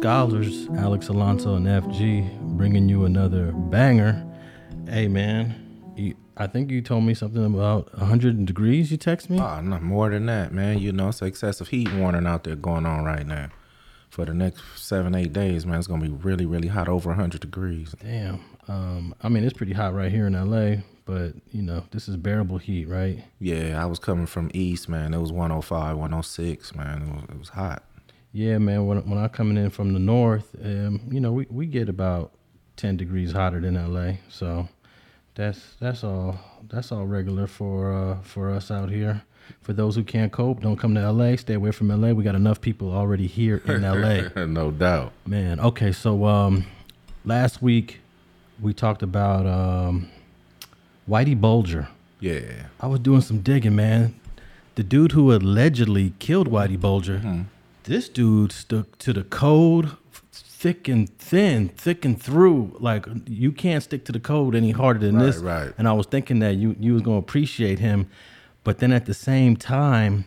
Scholars, Alex Alonso and FG, bringing you another banger. Hey, man, you, I think you told me something about 100 degrees. You text me? Oh, no, more than that, man. You know, it's an excessive heat warning out there going on right now. For the next seven, eight days, man, it's gonna be really, really hot, over 100 degrees. Damn. Um, I mean, it's pretty hot right here in LA, but you know, this is bearable heat, right? Yeah, I was coming from east, man. It was 105, 106, man. It was, it was hot. Yeah, man. When when I coming in from the north, um, you know, we, we get about 10 degrees hotter than LA, so that's that's all that's all regular for uh, for us out here. For those who can't cope, don't come to LA. Stay away from LA. We got enough people already here in LA. no doubt. Man, okay, so um, last week we talked about um, Whitey Bulger. Yeah. I was doing some digging, man. The dude who allegedly killed Whitey Bulger, Mm-hmm. This dude stuck to the code thick and thin, thick and through. Like you can't stick to the code any harder than Right, this. right. And I was thinking that you you was gonna appreciate him, but then at the same time,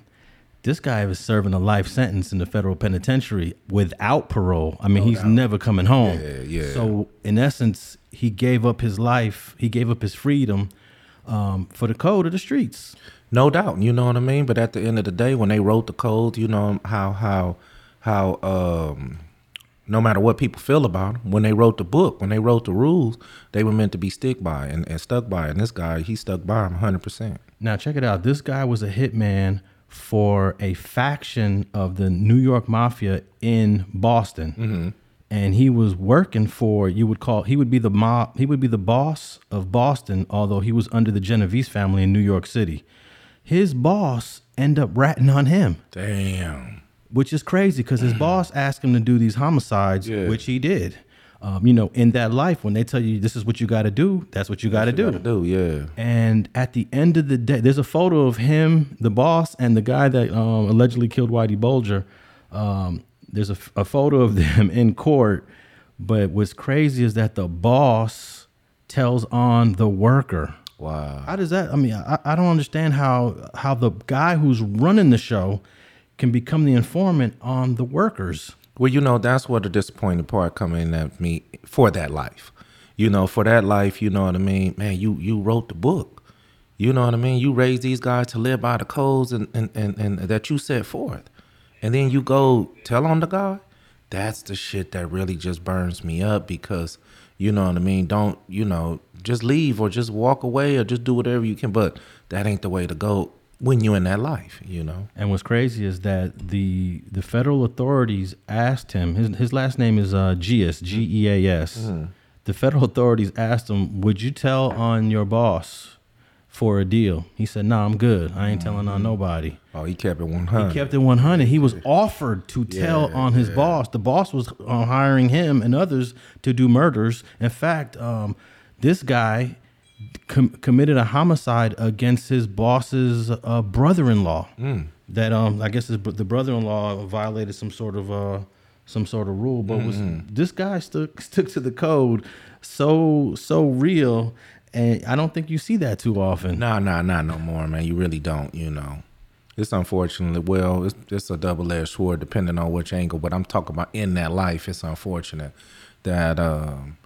this guy was serving a life sentence in the federal penitentiary without parole. I mean, he's never coming home. Yeah, yeah. So in essence, he gave up his life. He gave up his freedom um, for the code of the streets. No doubt, you know what I mean. But at the end of the day, when they wrote the code, you know how how how um, no matter what people feel about them, when they wrote the book, when they wrote the rules, they were meant to be stick by and, and stuck by. And this guy, he stuck by them 100. percent Now check it out. This guy was a hitman for a faction of the New York Mafia in Boston, and he was working for you would call he would be the mob. He would be the boss of Boston, although he was under the Genovese family in New York City. His boss end up ratting on him. Damn. which is crazy because his boss asked him to do these homicides, Yeah. which he did. Um, you know, in that life, when they tell you this is what you got to do, that's what you got to do. Gotta do, yeah. And at the end of the day, there's a photo of him, the boss, and the guy that um, allegedly killed Whitey Bulger. Um, there's a photo of them in court. But what's crazy is that the boss tells on the worker. Wow. How does that? I mean, I, I don't understand how how the guy who's running the show can become the informant on the workers. Well, you know, that's where the disappointing part come in at me for that life. You know, for that life, you know what I mean? Man, you you wrote the book. You know what I mean? You raised these guys to live by the codes and, and, and, and that you set forth. And then you go tell on the guy. That's the shit that really just burns me up because you know what I mean? Don't, you know, just leave or just walk away or just do whatever you can. But that ain't the way to go when you're in that life, you know? And what's crazy is that the the federal authorities asked him. His his last name is uh, Geas, G E A S. The federal authorities asked him, "Would you tell on your boss for a deal?" He said, "No, I'm good. I ain't telling on nobody." Oh, he kept it 100. He kept it 100. He was offered to tell Yeah, on his boss. The boss was uh, hiring him and others to do murders. In fact, um, this guy com- committed a homicide against his boss's uh, brother-in-law. That um, I guess his, the brother-in-law violated some sort of uh, some sort of rule, but was this guy stuck stuck to the code so so real, and I don't think you see that too often. Nah, nah, nah, no more, man. You really don't, you know. It's unfortunately, well, it's just a double edged sword depending on which angle, but I'm talking about in that life, it's unfortunate that, um,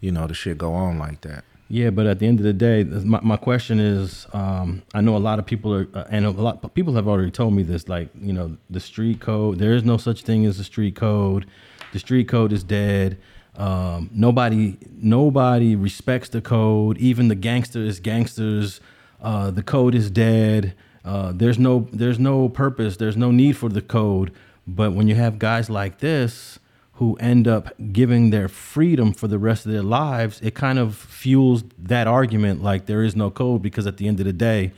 you know, the shit go on like that. Yeah, but at the end of the day, my, my question is, um, I know a lot of people are, uh, and a lot of people have already told me this, like, you know, the street code, there is no such thing as a street code. The street code is dead. Um, nobody, nobody respects the code. Even the gangsters, gangsters, uh, the code is dead. Uh, there's no, there's no purpose. There's no need for the code. But when you have guys like this, who end up giving their freedom for the rest of their lives, it kind of fuels that argument like there is no code because at the end of the day,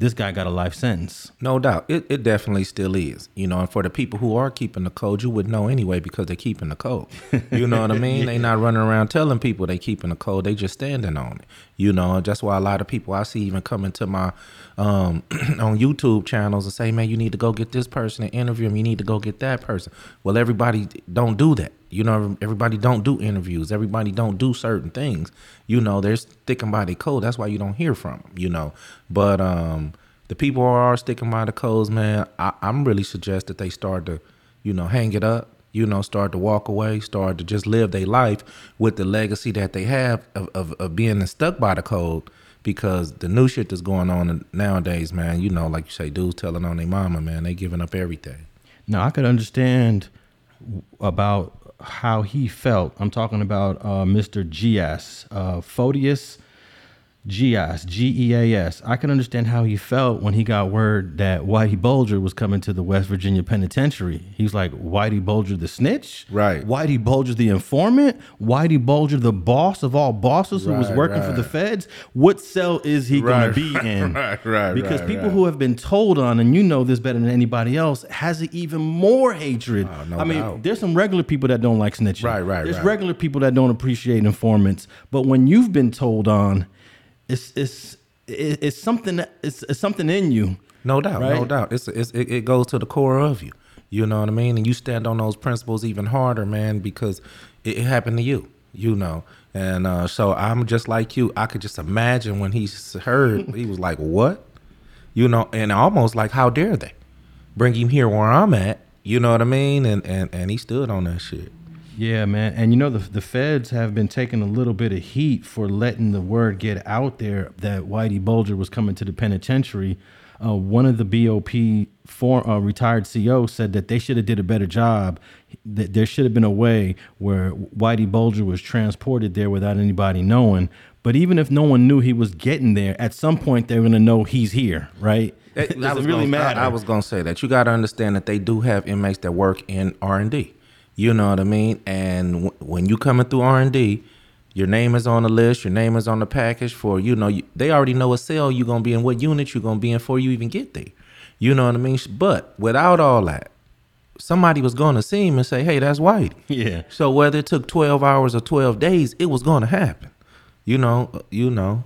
this guy got a life sentence. No doubt. It, it definitely still is. You know, and for the people who are keeping the code, you would know anyway because they're keeping the code. You know what I mean? They not running around telling people they keeping the code. They just standing on it. You know, that's why a lot of people I see even coming to my um on YouTube channels and say, Man, you need to go get this person and interview him. You need to go get that person. Well, everybody don't do that. You know, everybody don't do interviews. Everybody don't do certain things. You know, they're sticking by their code. That's why you don't hear from them. You know, but um, the people are sticking by the codes, man. I, I'm really suggest that they start to, you know, hang it up You know, start to walk away, start to just live their life with the legacy that they have of, of, of being stuck by the code. Because the new shit that's going on nowadays, man, you know, like you say, dudes telling on their mama, man, they giving up everything. Now I could understand about how he felt. I'm talking about uh, Mr. Geas, uh, Fotios Geas, G E A S. I can understand how he felt when he got word that Whitey Bulger was coming to the West Virginia Penitentiary. He's like, Whitey Bulger the snitch? Right. Whitey Bulger the informant? Whitey Bulger the boss of all bosses who was Right, working for the feds? What cell is he Right, going to be in? right, right, Because right, people right. who have been told on, and you know this better than anybody else, has even more hatred. Oh, no I mean, doubt. there's some regular people that don't like snitching. Right, right, There's right. regular people that don't appreciate informants. But when you've been told on, it's it's it's something it's, it's something in you. No doubt, no doubt. It's, it's it, it goes to the core of you. You know what I mean? And you stand on those principles even harder, man, because it, it happened to you. You know, and uh, so I'm just like you. I could just imagine when he heard, he was like, "What?" You know, and almost like, "How dare they bring him here where I'm at?" You know what I mean? And and and he stood on that shit. Yeah, man. And you know the the feds have been taking a little bit of heat for letting the word get out there that Whitey Bulger was coming to the penitentiary. Uh, one of the BOP for, uh, retired CO said that they should have did a better job. That there should have been a way where Whitey Bulger was transported there without anybody knowing. But even if no one knew he was getting there, at some point they're gonna know he's here, right? That- I was really gonna, I- I, was gonna say that you got to understand that they do have inmates that work in R and D. You know what I mean? And w- when you coming through R and D, your name is on the list. Your name is on the package for you know. You, they already know what cell you're gonna be in, what unit you're gonna be in before you even get there. You know what I mean? But without all that, somebody was gonna see him and say, "Hey, that's Whitey." yeah. So whether it took 12 hours or 12 days, it was gonna happen. You know, uh, you know,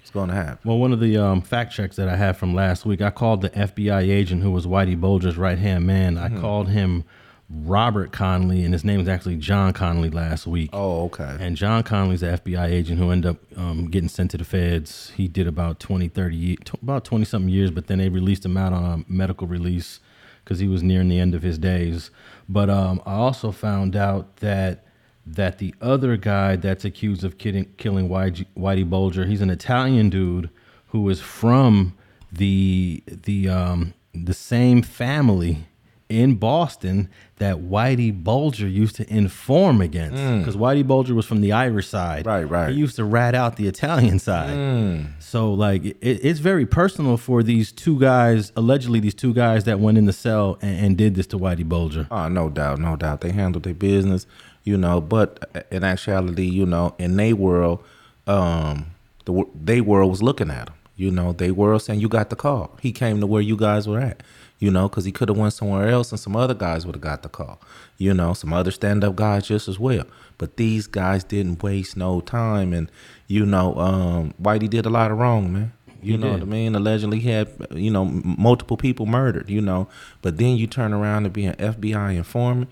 it's gonna happen. Well, one of the um, fact checks that I had from last week, I called the FBI agent who was Whitey Bulger's right hand man. I called him Robert Connolly, and his name is actually John Connolly last week. Oh, okay. And John Connolly's the FBI agent who ended up um, getting sent to the feds. He did about 20, 30, ye- about 20 something years, but then they released him out on a medical release because he was nearing the end of his days. But um, I also found out that that the other guy that's accused of kidding, killing Whitey, Whitey Bulger, he's an Italian dude who is from the the um, the same family in Boston that Whitey Bulger used to inform against. Because Whitey Bulger was from the Irish side. Mm. Right, right. Mm. He used to rat out the Italian side. So, like, it, it's very personal for these two guys, allegedly, these two guys that went in the cell and, and did this to Whitey Bulger. Oh, no doubt, no doubt. They handled their business, you know. But in actuality, you know, in their world, um, the they world was looking at him. You know, they were saying you got the call. He came to where you guys were at. You know, because he could have went somewhere else, and some other guys would have got the call. You know, some other stand-up guys just as well. But these guys didn't waste no time, and you know, um, Whitey did a lot of wrong, man. You He know did. what I mean? Allegedly, he had you know multiple people murdered. You know, but then you turn around and be an FBI informant.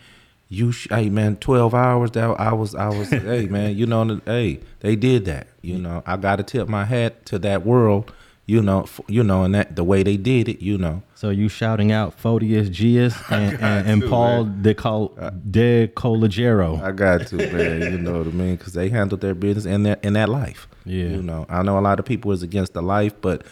You, sh- hey man, twelve hours. That I was, I was, hey man, you know, hey, they did that. You know, I got to tip my hat to that world. You know, f- you know, and that the way they did it. You know, So you shouting out Fotios Geas and, and, and to, Paul de, Col- de Cologero. I got to man. You know what I mean? Because they handled their business in that in that life. Yeah. You know, I know a lot of people is against the life, but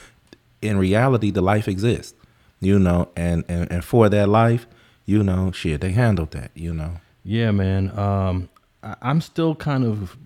in reality, the life exists. You know, and and and for that life, you know, shit, they handled that. You know. Yeah, man. Um, I, I'm still kind of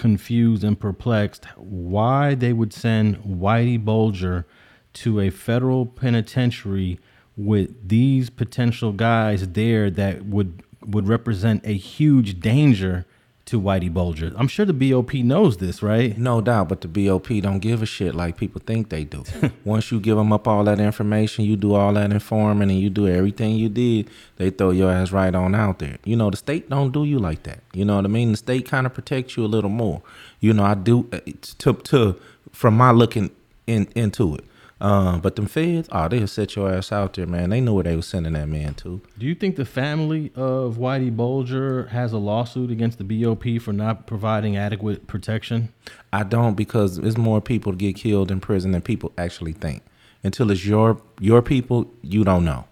confused and perplexed why they would send Whitey Bulger to a federal penitentiary with these potential guys there that would would represent a huge danger to Whitey Bulger. I'm sure the BOP knows this, right? No doubt, but the BOP don't give a shit like people think they do. Once you give them up all that information, you do all that informing, and you do everything you did, they throw your ass right on out there. You know, the state don't do you like that. You know what I mean? The state kind of protects you a little more. You know, I do uh, to to from my looking in into it. Um, but them feds, oh, they'll set your ass out there, man. They knew where they was sending that man to. Do you think the family of Whitey Bulger has a lawsuit against the BOP for not providing adequate protection? I don't because there's more people get killed in prison than people actually think. Until it's your your people, you don't know.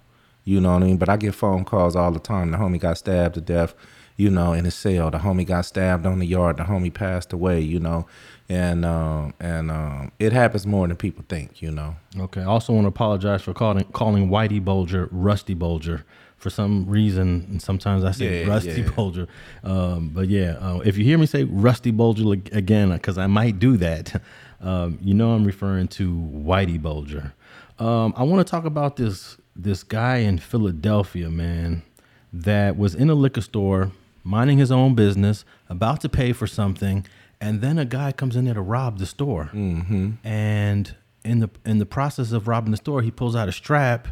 You know what I mean? But I get phone calls all the time. The homie got stabbed to death, you know, in his cell. The homie got stabbed on the yard. The homie passed away, you know, and um, and um, it happens more than people think, you know. Okay. I also want to apologize for calling calling Whitey Bulger Rusty Bulger. For some reason, and sometimes I say Yeah, Rusty yeah. Bulger. Um, but yeah, uh, if you hear me say Rusty Bulger again, because I might do that, um, you know I'm referring to Whitey Bulger. Um, I want to talk about this this guy in Philadelphia, man, that was in a liquor store minding his own business, about to pay for something, and then a guy comes in there to rob the store. Mm-hmm. And in the in the process of robbing the store, he pulls out a strap.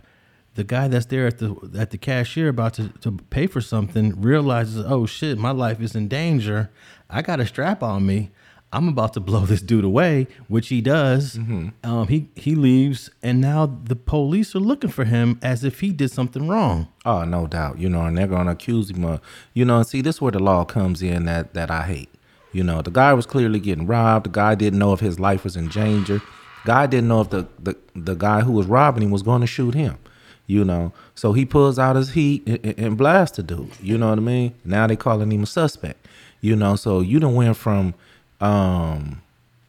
The guy that's there at the at the cashier about to, to pay for something realizes, oh shit, my life is in danger. I got a strap on me. I'm about to blow this dude away, which he does. Um, he he leaves, and now the police are looking for him as if he did something wrong. Oh, no doubt. You know, and they're gonna accuse him of, you know, and see, this is where the law comes in that that I hate. You know, the guy was clearly getting robbed. The guy didn't know if his life was in danger. Guy didn't know if the the, the guy who was robbing him was going to shoot him. You know, so he pulls out his heat and, and- blasts the dude. You know what I mean? Now they calling him a suspect. You know, so you done went from um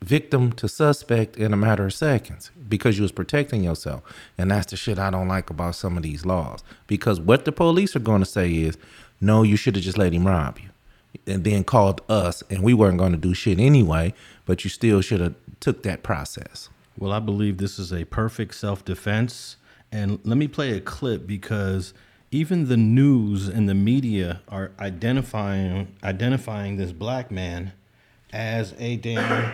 victim to suspect in a matter of seconds because you was protecting yourself. And that's the shit I don't like about some of these laws. Because what the police are going to say is, no, you should have just let him rob you. And then called us and we weren't going to do shit anyway, but you still should have took that process. Well, I believe this is a perfect self defense. And let me play a clip because even the news and the media are identifying identifying this black man as a damn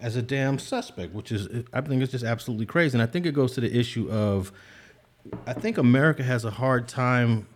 as a damn suspect, which is I think it's just absolutely crazy. And I think it goes to the issue of I think America has a hard time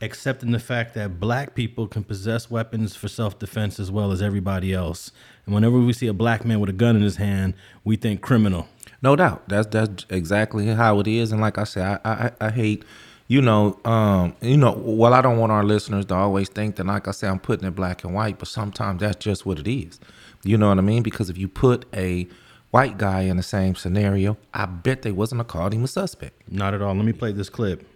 accepting the fact that black people can possess weapons for self defense as well as everybody else. And whenever we see a black man with a gun in his hand, we think criminal. No doubt. That's that's exactly how it is. And like I said, I I, I hate, you know, um, you know, well, I don't want our listeners to always think that, like I said, I'm putting it black and white, but sometimes that's just what it is. You know what I mean? Because if you put a white guy in the same scenario, I bet they wasn't have called him a suspect. Not at all. Let me play this clip.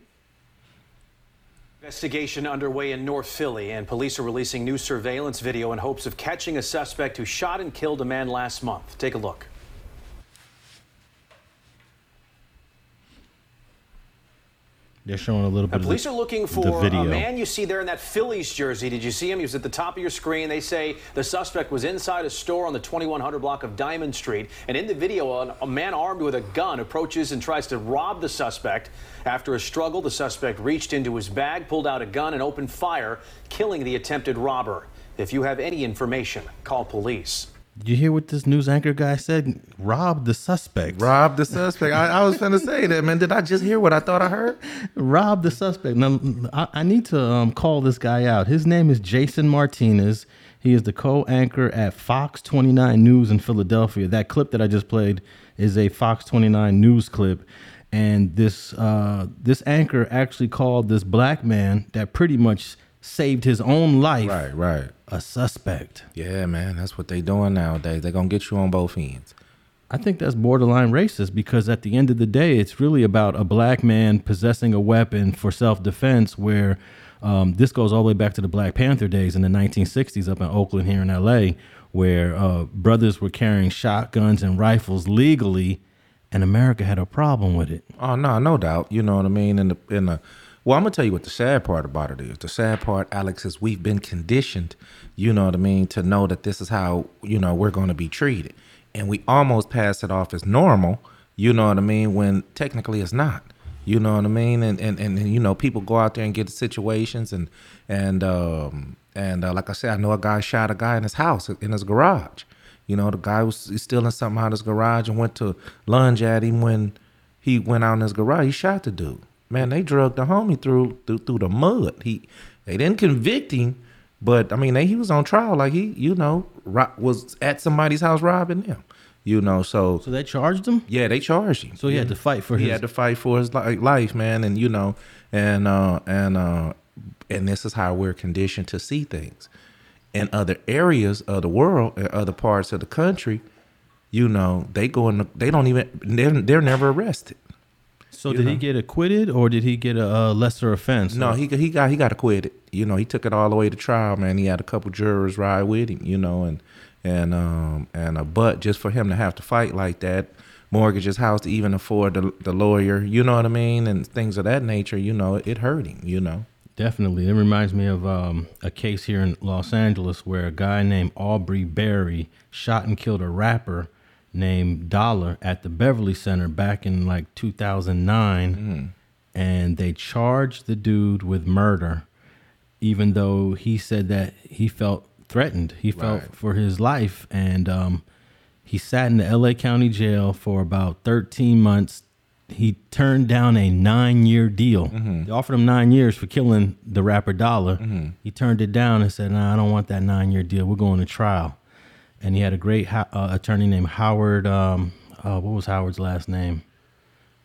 Investigation underway in North Philly, and police are releasing new surveillance video in hopes of catching a suspect who shot and killed a man last month. Take a look. They're showing a little bit police the, are looking for a man you see there in that Phillies jersey. Did you see him? He was at the top of your screen. They say the suspect was inside a store on the 2100 block of Diamond Street. And in the video, a man armed with a gun approaches and tries to rob the suspect. After a struggle, the suspect reached into his bag, pulled out a gun, and opened fire, killing the attempted robber. If you have any information, call police. Did you hear what this news anchor guy said? Rob the suspect. Rob the suspect. I, I was finna say that, man. Did I just hear what I thought I heard? Rob the suspect. Now, I, I need to um, call this guy out. His name is Jason Martinez. He is the co-anchor at Fox 29 News in Philadelphia. That clip that I just played is a Fox 29 News clip, and this uh, this anchor actually called this black man that pretty much saved his own life Right, right. a suspect. Yeah, man. That's what they doing nowadays. They're gonna get you on both ends. I think that's borderline racist because at the end of the day, it's really about a black man possessing a weapon for self defense. Where um, this goes all the way back to the Black Panther days in the 1960s up in Oakland, here in LA, where uh, brothers were carrying shotguns and rifles legally, and America had a problem with it. Oh no, no doubt. You know what I mean? In the in the well, I'm gonna tell you what the sad part about it is. The sad part, Alex, is we've been conditioned, you know what I mean, to know that this is how, you know, we're gonna be treated. And we almost pass it off as normal, you know what I mean, when technically it's not. You know what I mean? And and, and, and you know, people go out there and get situations and and um and uh, like I said, I know a guy shot a guy in his house in his garage. You know, the guy was stealing something out of his garage and went to lunge at him when he went out in his garage. He shot the dude. Man, they drugged the homie through through, through the mud. He they didn't convict him, but I mean, they, he was on trial. Like he, you know, ro- was at somebody's house robbing them. You know, so So they charged him. yeah, they charged him. So he had to fight for He his. had to fight for his li- life, man, and you know, and uh, and uh, and this is how we're conditioned to see things. In other areas of the world, in other parts of the country, you know, they go in. The, they don't even. They're they're never arrested. So did he get acquitted or did he get a, a lesser offense? No, he he got he got acquitted. You know, he took it all the way to trial, man. He had a couple jurors ride with him, you know, and and um and a but just for him to have to fight like that, mortgage his house to even afford the the lawyer, you know what I mean, and things of that nature, you know, it, hurt him, you know. Definitely. It reminds me of um, a case here in Los Angeles where a guy named Aubrey Berry shot and killed a rapper named Dolla at the Beverly Center back in like 2009. And they charged the dude with murder, even though he said that he felt threatened. He felt Right. for his life. And um, he sat in the LA County jail for about 13 months. He turned down a nine year deal. They offered him nine years for killing the rapper Dolla. He turned it down and said, Nah, I don't want that nine year deal. We're going to trial. And he had a great uh, attorney named Howard. Um, uh, what was Howard's last name?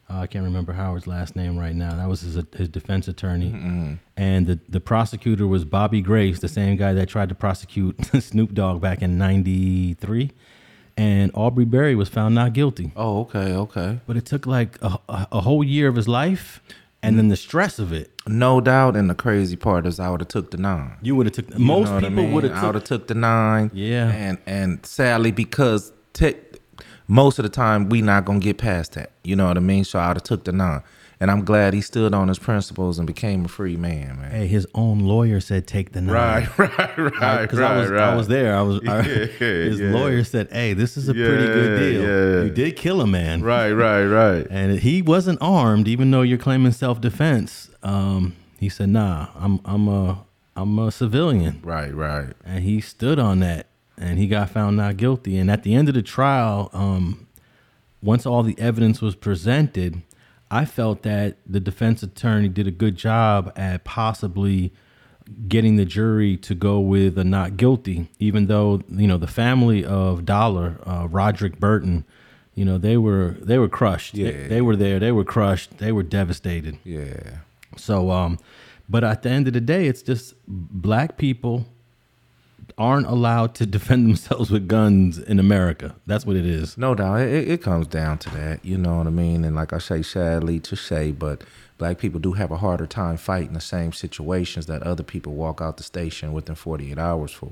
Uh, I can't remember Howard's last name right now. That was his, his defense attorney. And the, the prosecutor was Bobby Grace, the same guy that tried to prosecute Snoop Dogg back in 93. And Aubrey Berry was found not guilty. Oh, okay, okay. But it took like a, a, a whole year of his life and then the stress of it. No doubt, and the crazy part is I would have took the nine. You would have took, You most know what I people mean? would I have would took, have took the nine. Yeah. And and sadly, because te- most of the time we not gonna get past that. You know what I mean? So I would have took the nine. And I'm glad he stood on his principles and became a free man, man. hey, his own lawyer said take the nine. Right, right, right, because I was I was there. I was I, Yeah, his yeah. lawyer said, "Hey, this is a pretty good deal. yeah. You did kill a man, Right, right, right. and he wasn't armed, even though you're claiming self defense." Um, he said, "Nah, I'm I'm a I'm a civilian," Right, right. and he stood on that, and he got found not guilty. And at the end of the trial, um, once all the evidence was presented, I felt that the defense attorney did a good job at possibly getting the jury to go with a not guilty, even though you know the family of Dolla, uh, Roderick Burton, you know they were they were crushed. They- Yeah. they, were there. They were crushed. They were devastated. Yeah. So, um, but at the end of the day, it's just black people aren't allowed to defend themselves with guns in America. That's what it is. No doubt. It, it- comes down to that. You know what I mean? And like I say, sadly to say, but black people do have a harder time fighting the same situations that other people walk out the station within 48 hours for.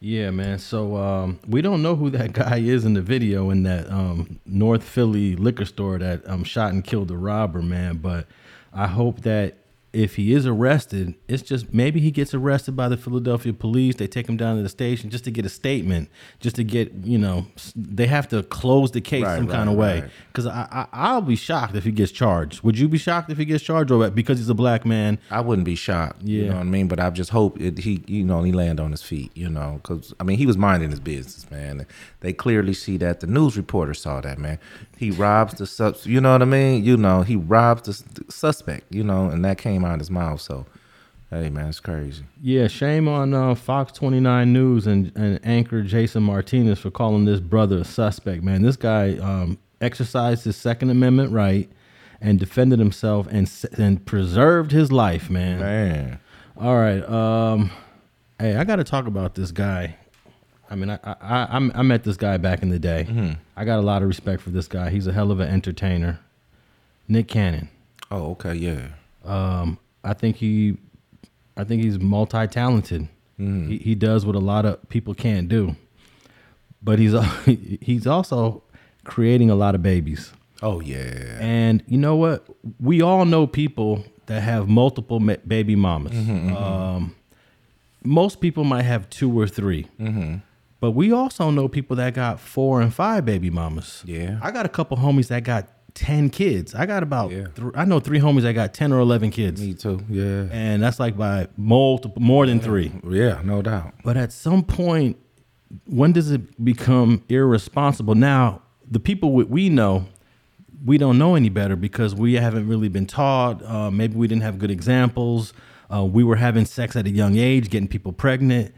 Yeah, man. So um, we don't know who that guy is in the video in that um, North Philly liquor store that um, shot and killed the robber, man. But I hope that if he is arrested, it's just maybe he gets arrested by the Philadelphia police. They take him down to the station just to get a statement, just to get you know they have to close the case Right, some kind of way. right. Because I, I I'll be shocked if he gets charged. Would you be shocked if he gets charged, or because he's a black man? I wouldn't be shocked. Yeah. You know what I mean? But I just hope it, he, you know, he land on his feet, you know, because, I mean, he was minding his business, man. They clearly see that. The news reporter saw that, man. He robs the subs, you know what I mean? You know, he robs the, the suspect, you know, and that came out of his mouth. So, hey, man, it's crazy. Yeah, shame on uh, Fox 29 News and, and anchor Jason Martinez for calling this brother a suspect, man. This guy um, exercised his Second Amendment right and defended himself and and preserved his life, man. Man. All right. Um, hey, I got to talk about this guy. I mean, I, I I I'm- met this guy back in the day. Mm-hmm. I got a lot of respect for this guy. He's a hell of an entertainer. Nick Cannon. Oh, okay, yeah. Um, I think he, I think he's multi-talented. Mm-hmm. He, he does what a lot of people can't do, but he's he's also creating a lot of babies. Oh, yeah. And you know what? We all know people that have multiple baby mamas. Mm-hmm, um, most people might have two or 3 but we also know people that got four and five baby mamas. Yeah. I got a couple homies that got ten kids. I got about Yeah. thr- I know three homies that got ten or eleven kids, Me too, yeah. and that's like by multiple more than three. Yeah, no doubt. But at some point, when does it become irresponsible? Now, the people we- we know, we don't know any better because we haven't really been taught. Uh, maybe we didn't have good examples. Uh, we were having sex at a young age, getting people pregnant.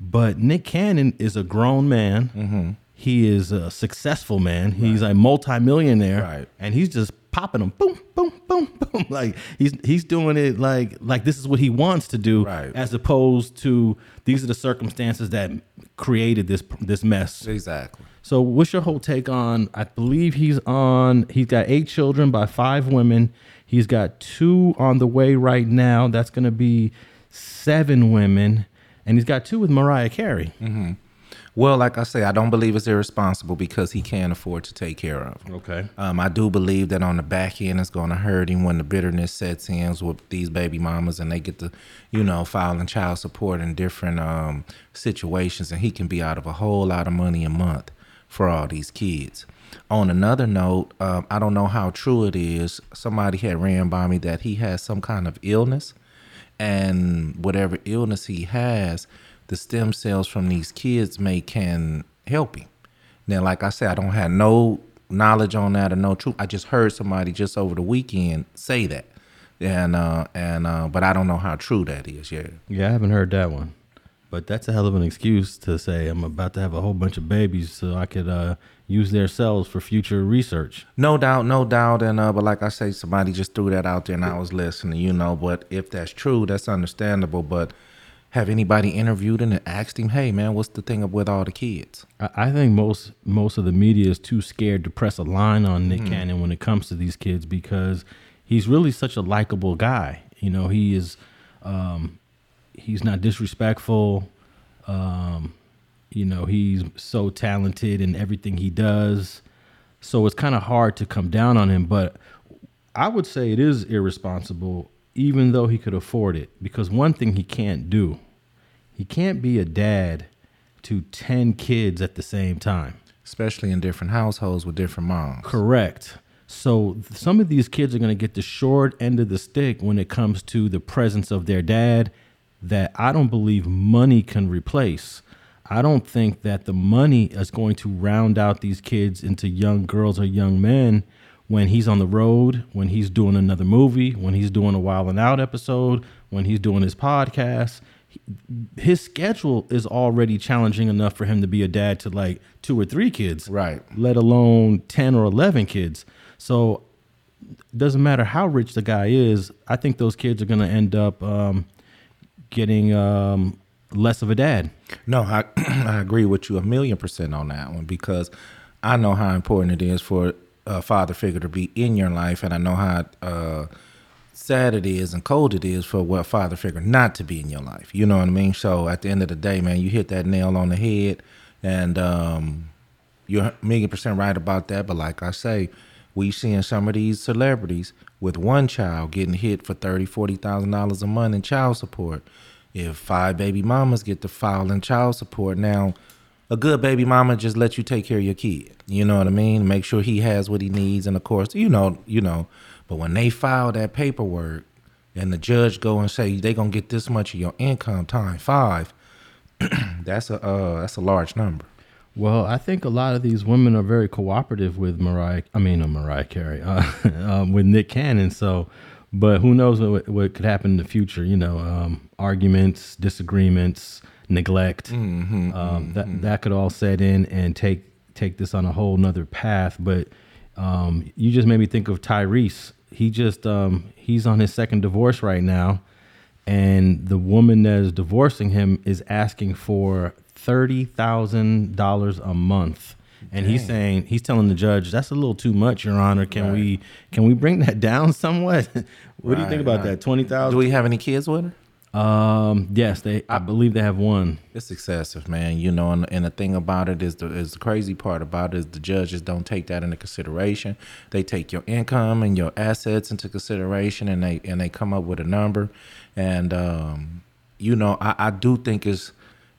But Nick Cannon is a grown man. Mm-hmm. He is a successful man. He's a multimillionaire, Right. and he's just popping them, boom, boom, boom, boom. Like he's he's doing it like like this is what he wants to do, Right. as opposed to these are the circumstances that created this this mess. Exactly. So, what's your whole take on? I believe he's on. He's got eight children by five women. He's got two on the way right now. That's going to be seven women, and he's got two with Mariah Carey. Well, like I say, I don't believe it's irresponsible because he can't afford to take care of. them. Okay. Um, I do believe that on the back end, it's going to hurt him when the bitterness sets in with these baby mamas and they get to, you know, filing child support in different um, situations, and he can be out of a whole lot of money a month for all these kids. On another note, um, I don't know how true it is. Somebody had ran by me that he has some kind of illness, and whatever illness he has, the stem cells from these kids may can help him. Now, like I said, I don't have no knowledge on that or no truth. I just heard somebody just over the weekend say that, and uh, and uh, but I don't know how true that is. Yeah, Yeah, I haven't heard that one, but that's a hell of an excuse to say I'm about to have a whole bunch of babies so I could uh, use their cells for future research. no doubt, no doubt. And uh, but like I say, somebody just threw that out there, and I was listening. You know, but if that's true, that's understandable. But have anybody interviewed him and asked him, "Hey, man, what's the thing up with all the kids?" I I think most most of the media is too scared to press a line on Nick Cannon when it comes to these kids because he's really such a likable guy. You know, he is um, he's not disrespectful. Um, you know, he's so talented in everything he does. So it's kind of hard to come down on him, but I would say it is irresponsible even though he could afford it because one thing he can't do, he can't be a dad to 10 kids at the same time. Especially in different households with different moms. Correct. So some of these kids are going to get the short end of the stick when it comes to the presence of their dad that I don't believe money can replace. I don't think that the money is going to round out these kids into young girls or young men when he's on the road, when he's doing another movie, when he's doing a Wild and Out episode, when he's doing his podcast. His schedule is already challenging enough for him to be a dad to like two or three kids Right. let alone 10 or 11 kids. So doesn't matter how rich the guy is. I think those kids are going to end up um, getting um, less of a dad. No, I I agree with you a million percent on that one because I know how important it is for a father figure to be in your life, and I know how uh, sad it is and cold it is for what father figure not to be in your life. You know what I mean? So at the end of the day, man, you hit that nail on the head, and um, you're a million percent right about that. But like I say, we seeing some of these celebrities with one child getting hit for thirty, forty thousand dollars a month in child support. If five baby mamas get to file in child support, now a good baby mama just let you take care of your kid. You know what I mean? Make sure he has what he needs, and of course, you know, you know. But when they file that paperwork, and the judge go and say they gonna get this much of your income time five, that's a uh, that's a large number. Well, I think a lot of these women are very cooperative with Mariah. I mean, uh, Mariah Carey, uh, um, with Nick Cannon. So, but who knows what, what could happen in the future? You know, um, arguments, disagreements, neglect. um, That that could all set in and take take this on a whole nother path. But um, you just made me think of Tyrese. He just um, he's on his second divorce right now, and the woman that is divorcing him is asking for thirty thousand dollars a month. And he's saying he's telling the judge that's a little too much, Your Honor. Can we can we bring that down somewhat? what do you think about right. that? Twenty thousand. Do we have any kids with her? Um, yes, they. I believe they have one. It's excessive, man. You know, and, and the thing about it is the is the crazy part about it is the judges don't take that into consideration. They take your income and your assets into consideration, and they and they come up with a number. And um, you know, I, I do think it's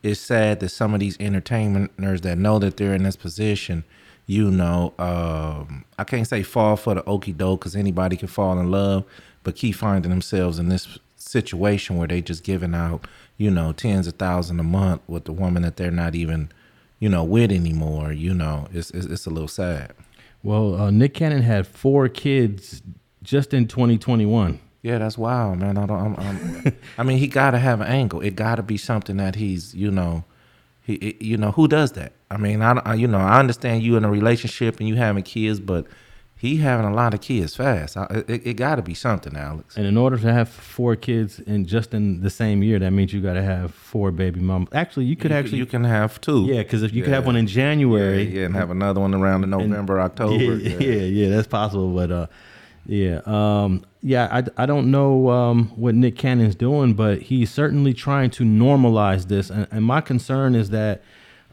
it's sad that some of these entertainers that know that they're in this position, you know, um, I can't say fall for the okey doke because anybody can fall in love, but keep finding themselves in this situation where they just giving out, you know, tens of thousands a month with the woman that they're not even, you know, with anymore. You know, it's it's, it's a little sad. Well, uh, Nick Cannon had four kids just in 2021. Yeah, that's wild, man. I don't. I'm, I'm, I mean, he got to have an angle. It got to be something that he's, you know, he, it- you know, who does that? I mean, I, I, you know, I understand you in a relationship and you having kids, but he having a lot of kids fast. I, it, it got to be something, Alex. And in order to have four kids in just in the same year, that means you got to have four baby mamas. Actually, you could you, actually you can have two. yeah, because if you could have one in January, yeah, yeah, and have another one around in November, October. Yeah, yeah, yeah, that's possible. But uh, yeah, um, yeah, I, I don't know um, what Nick Cannon's doing, but he's certainly trying to normalize this. And, and my concern is that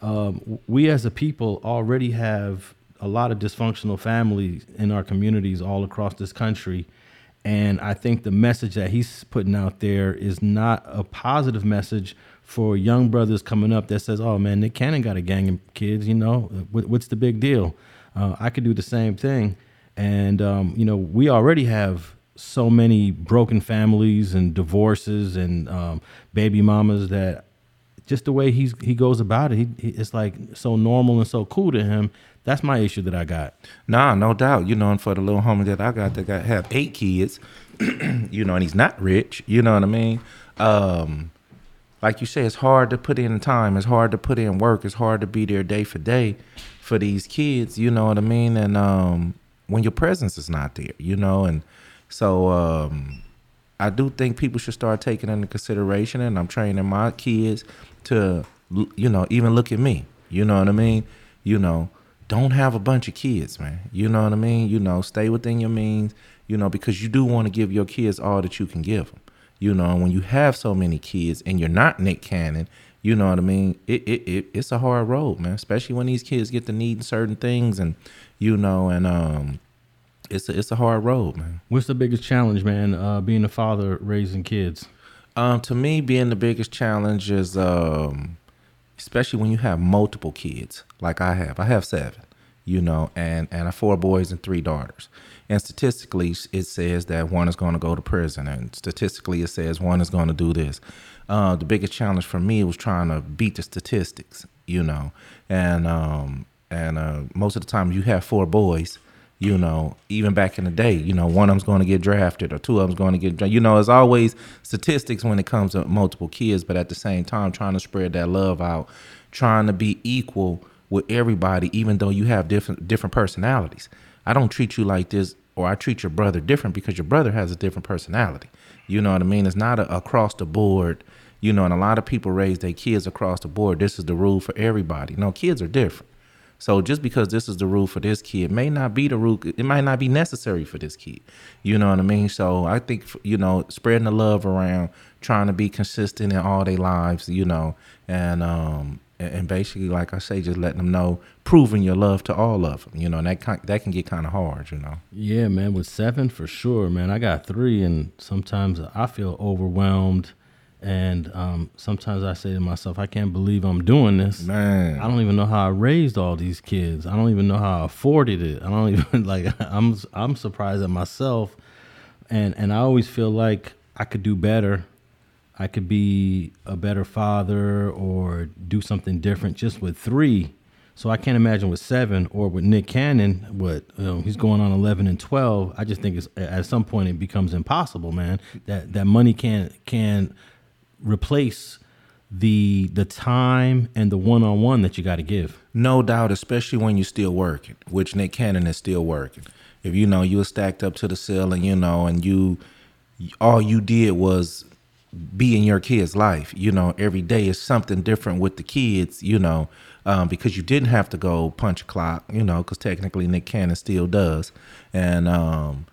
um, we as a people already have a lot of dysfunctional families in our communities all across this country. And I think the message that he's putting out there is not a positive message for young brothers coming up that says, "Oh man, Nick Cannon got a gang of kids. You know, what, what's the big deal? Uh, I could do the same thing." And um, you know, we already have so many broken families and divorces and um, baby mamas that just the way he's he goes about it, he, he, it's like so normal and so cool to him. That's my issue that I got. Nah, no doubt. You know, and for the little homie that I got that got have eight kids, you know, and he's not rich. You know what I mean? Um, like you say, it's hard to put in time. It's hard to put in work. It's hard to be there day for day for these kids. You know what I mean? And um, when your presence is not there, you know, and so um, I do think people should start taking into consideration. And I'm training my kids to, you know, even look at me. You know what I mean? You know, don't have a bunch of kids, man. You know what I mean? You know, stay within your means. You know, because you do want to give your kids all that you can give them. You know, and when you have so many kids and you're not Nick Cannon, you know what I mean? It, it, it it's a hard road, man. Especially when these kids get to needing certain things, and you know, and um, it's a, it's a hard road, man. What's the biggest challenge, man? Uh, being a father raising kids. Um, to me, being the biggest challenge is, um, especially when you have multiple kids, like I have. I have seven, you know, and and I have four boys and three daughters. And statistically, it says that one is going to go to prison, and statistically, it says one is going to do this. Uh, the biggest challenge for me was trying to beat the statistics, you know, and um, and uh, most of the time you have four boys you know, even back in the day, you know, one of them's going to get drafted or two of them's going to get, you know, it's always statistics when it comes to multiple kids, but at the same time, trying to spread that love out, trying to be equal with everybody, even though you have different different personalities. I don't treat you like this, or I treat your brother different because your brother has a different personality. You know what I mean? It's not a, across the board. You know, and a lot of people raise their kids across the board. This is the rule for everybody. No, kids are different. So just because this is the rule for this kid may not be the rule. It might not be necessary for this kid. You know what I mean? So I think you know spreading the love around, trying to be consistent in all their lives. You know, and um and basically, like I say, just letting them know, proving your love to all of them. You know, and that that can get kind of hard. You know. Yeah, man, with seven for sure, man. I got three, and sometimes I feel overwhelmed, and um, sometimes I say to myself, I can't believe I'm doing this. Man. I don't even know how I raised all these kids. I don't even know how I afforded it. I don't even like. I'm I'm surprised at myself, and and I always feel like I could do better. I could be a better father or do something different just with three. So I can't imagine with seven or with Nick Cannon, what you know, he's going on eleven and twelve. I just think it's, at some point it becomes impossible, man. That that money can't can replace the the time and the one on one that you got to give. No doubt, especially when you're still working, which Nick Cannon is still working. If you know you were stacked up to the ceiling, you know, and you all you did was be in your kid's life, you know, every day is something different with the kids, you know, um, because you didn't have to go punch a clock, you know, because technically Nick Cannon still does, and um,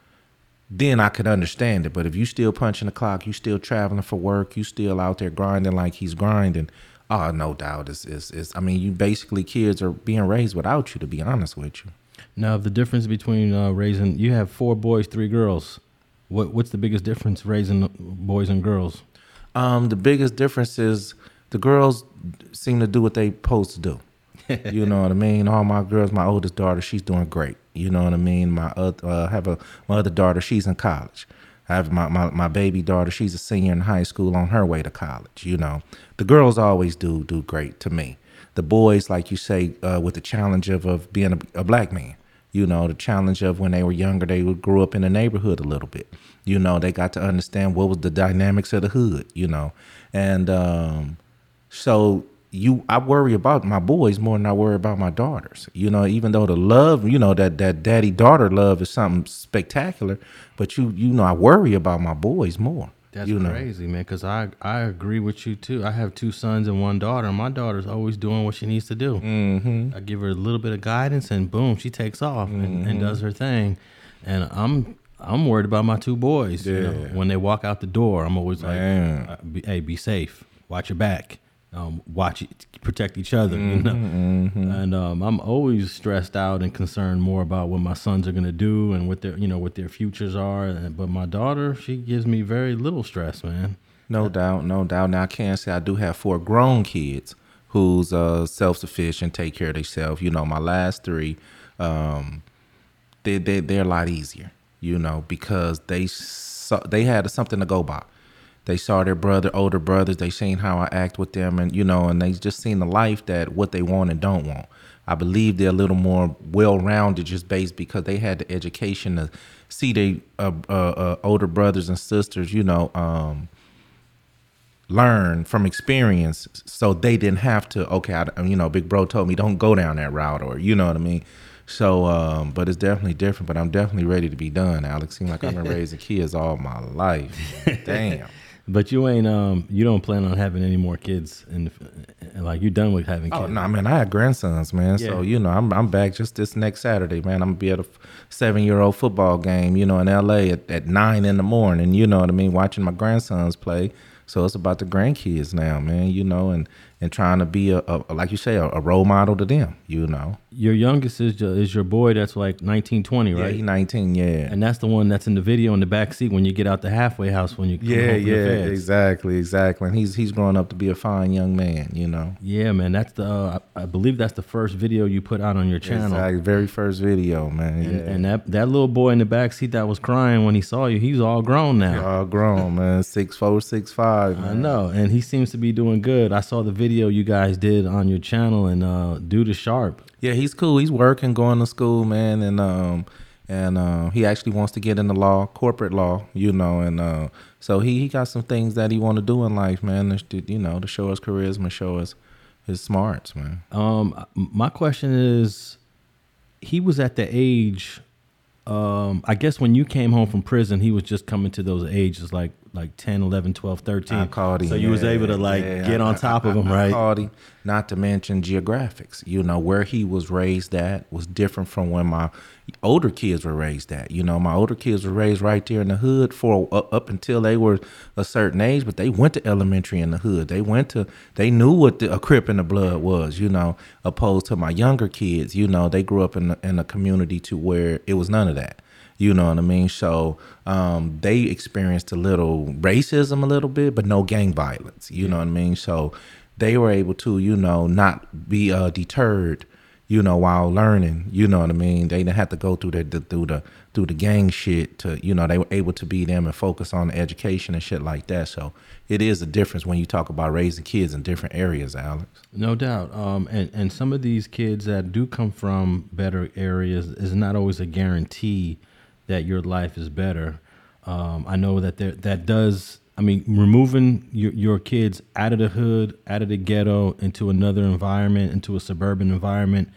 then I could understand it. But if you still punching the clock, you still traveling for work, you still out there grinding like he's grinding. Oh, no doubt. It's, it's, it's, I mean, you basically kids are being raised without you, to be honest with you. Now, the difference between uh, raising you have four boys, three girls. What what's the biggest difference raising boys and girls? Um, the biggest difference is the girls seem to do what they're supposed to do. you know what I mean? All my girls, my oldest daughter, she's doing great. You know what I mean? My other, uh, have a my other daughter, she's in college. I have my, my my baby daughter, she's a senior in high school on her way to college. You know, the girls always do do great to me. The boys, like you say, uh, with the challenge of of being a, a black man. You know, the challenge of when they were younger, they would grew up in the neighborhood a little bit. You know, they got to understand what was the dynamics of the hood. You know, and um, so you I worry about my boys more than I worry about my daughters. You know, even though the love, you know, that that daddy daughter love is something spectacular, but you you know I worry about my boys more. That's you know? crazy, man. Because I I agree with you too. I have two sons and one daughter. and My daughter's always doing what she needs to do. Mm-hmm. I give her a little bit of guidance, and boom, she takes off and, and Mm-hmm. does her thing. And I'm I'm worried about my two boys. You know, Yeah. when they walk out the door, I'm always Man. like, uh, "Hey, be safe. Watch your back. Um, watch it. Protect each other." You know. Mm-hmm, And um, I'm always stressed out and concerned more about what my sons are gonna do and what their you know what their futures are. And- But my daughter, she gives me very little stress, man. No doubt, no doubt. Now I can say I do have four grown kids who's uh self sufficient, take care of themselves. You know, my last three, um, they they they're a lot easier. You know, because they saw, they had something to go by. They saw their brother, older brothers. They seen how I act with them, and you know, and they just seen the life that what they want and don't want. I believe they're a little more well rounded, just based because they had the education to see their uh, uh, uh, older brothers and sisters. You know, um, learn from experience so they didn't have to okay I, you know big bro told me don't go down that route or you know what i mean so um but it's definitely different but i'm definitely ready to be done alex seems like i've been raising kids all my life damn But you ain't um you don't plan on having any more kids and like you're done with having kids. Oh no, man! I had grandsons, man. So you know, I'm I'm back just this next Saturday, man. I'm gonna be at a seven year old football game, you know, in L.A. At, at nine in the morning. You know what I mean? Watching my grandsons play. So it's about the grandkids now, man. You know, and and trying to be a, a like you say a, a role model to them. You know, Your youngest is your, is your boy that's like 19, 20, yeah, right? he 19, yeah. and that's the one that's in the video in the back seat when you get out the halfway house when you come yeah, home from the yeah, exactly, exactly. And he's he's growing up to be a fine young man. You know, Yeah, man, that's the uh, I, I believe that's the first video you put out on your channel. Exactly. Very first video, man. And, yeah. and that that little boy in the back seat that was crying when he saw you, he's all grown now. all grown, man. Six four, six five. I know, and he seems to be doing good. I saw the video you guys did on your channel, and uh, dude is sharp. Yeah, he's cool. He's working, going to school, man, and um and uh, he actually wants to get into law, corporate law, you know, and uh, so he, he got some things that he want to do in life, man. To, you know, to show his charisma, show his his smarts, man. Um, my question is, he was at the age. Um, I guess when you came home from prison, he was just coming to those ages like like 10, 11, 12, 13. I called him. So you was able to like yeah. get I- on I- top of I- him, I right? called him. Not to mention geographics. You know where he was raised at was different from when my older kids were raised at. You know, my older kids were raised right there in the hood for up, up until they were a certain age, but they went to elementary in the hood. They went to they knew what the, a crip in the blood was. You know, opposed to my younger kids. You know, they grew up in a, in a community to where it was none of that. You know what I mean? So um, they experienced a little racism, a little bit, but no gang violence. You know what I mean? So they were able to, you know, not be uh, deterred. You know, while learning. You know what I mean? They didn't have to go through the, the through the through the gang shit to, you know, they were able to be them and focus on education and shit like that. So it is a difference when you talk about raising kids in different areas, Alex. No doubt. Um, and, and some of these kids that do come from better areas is not always a guarantee that your life is better. Um, I know that there, that does, I mean, removing your, your kids out of the hood, out of the ghetto, into another environment, into a suburban environment,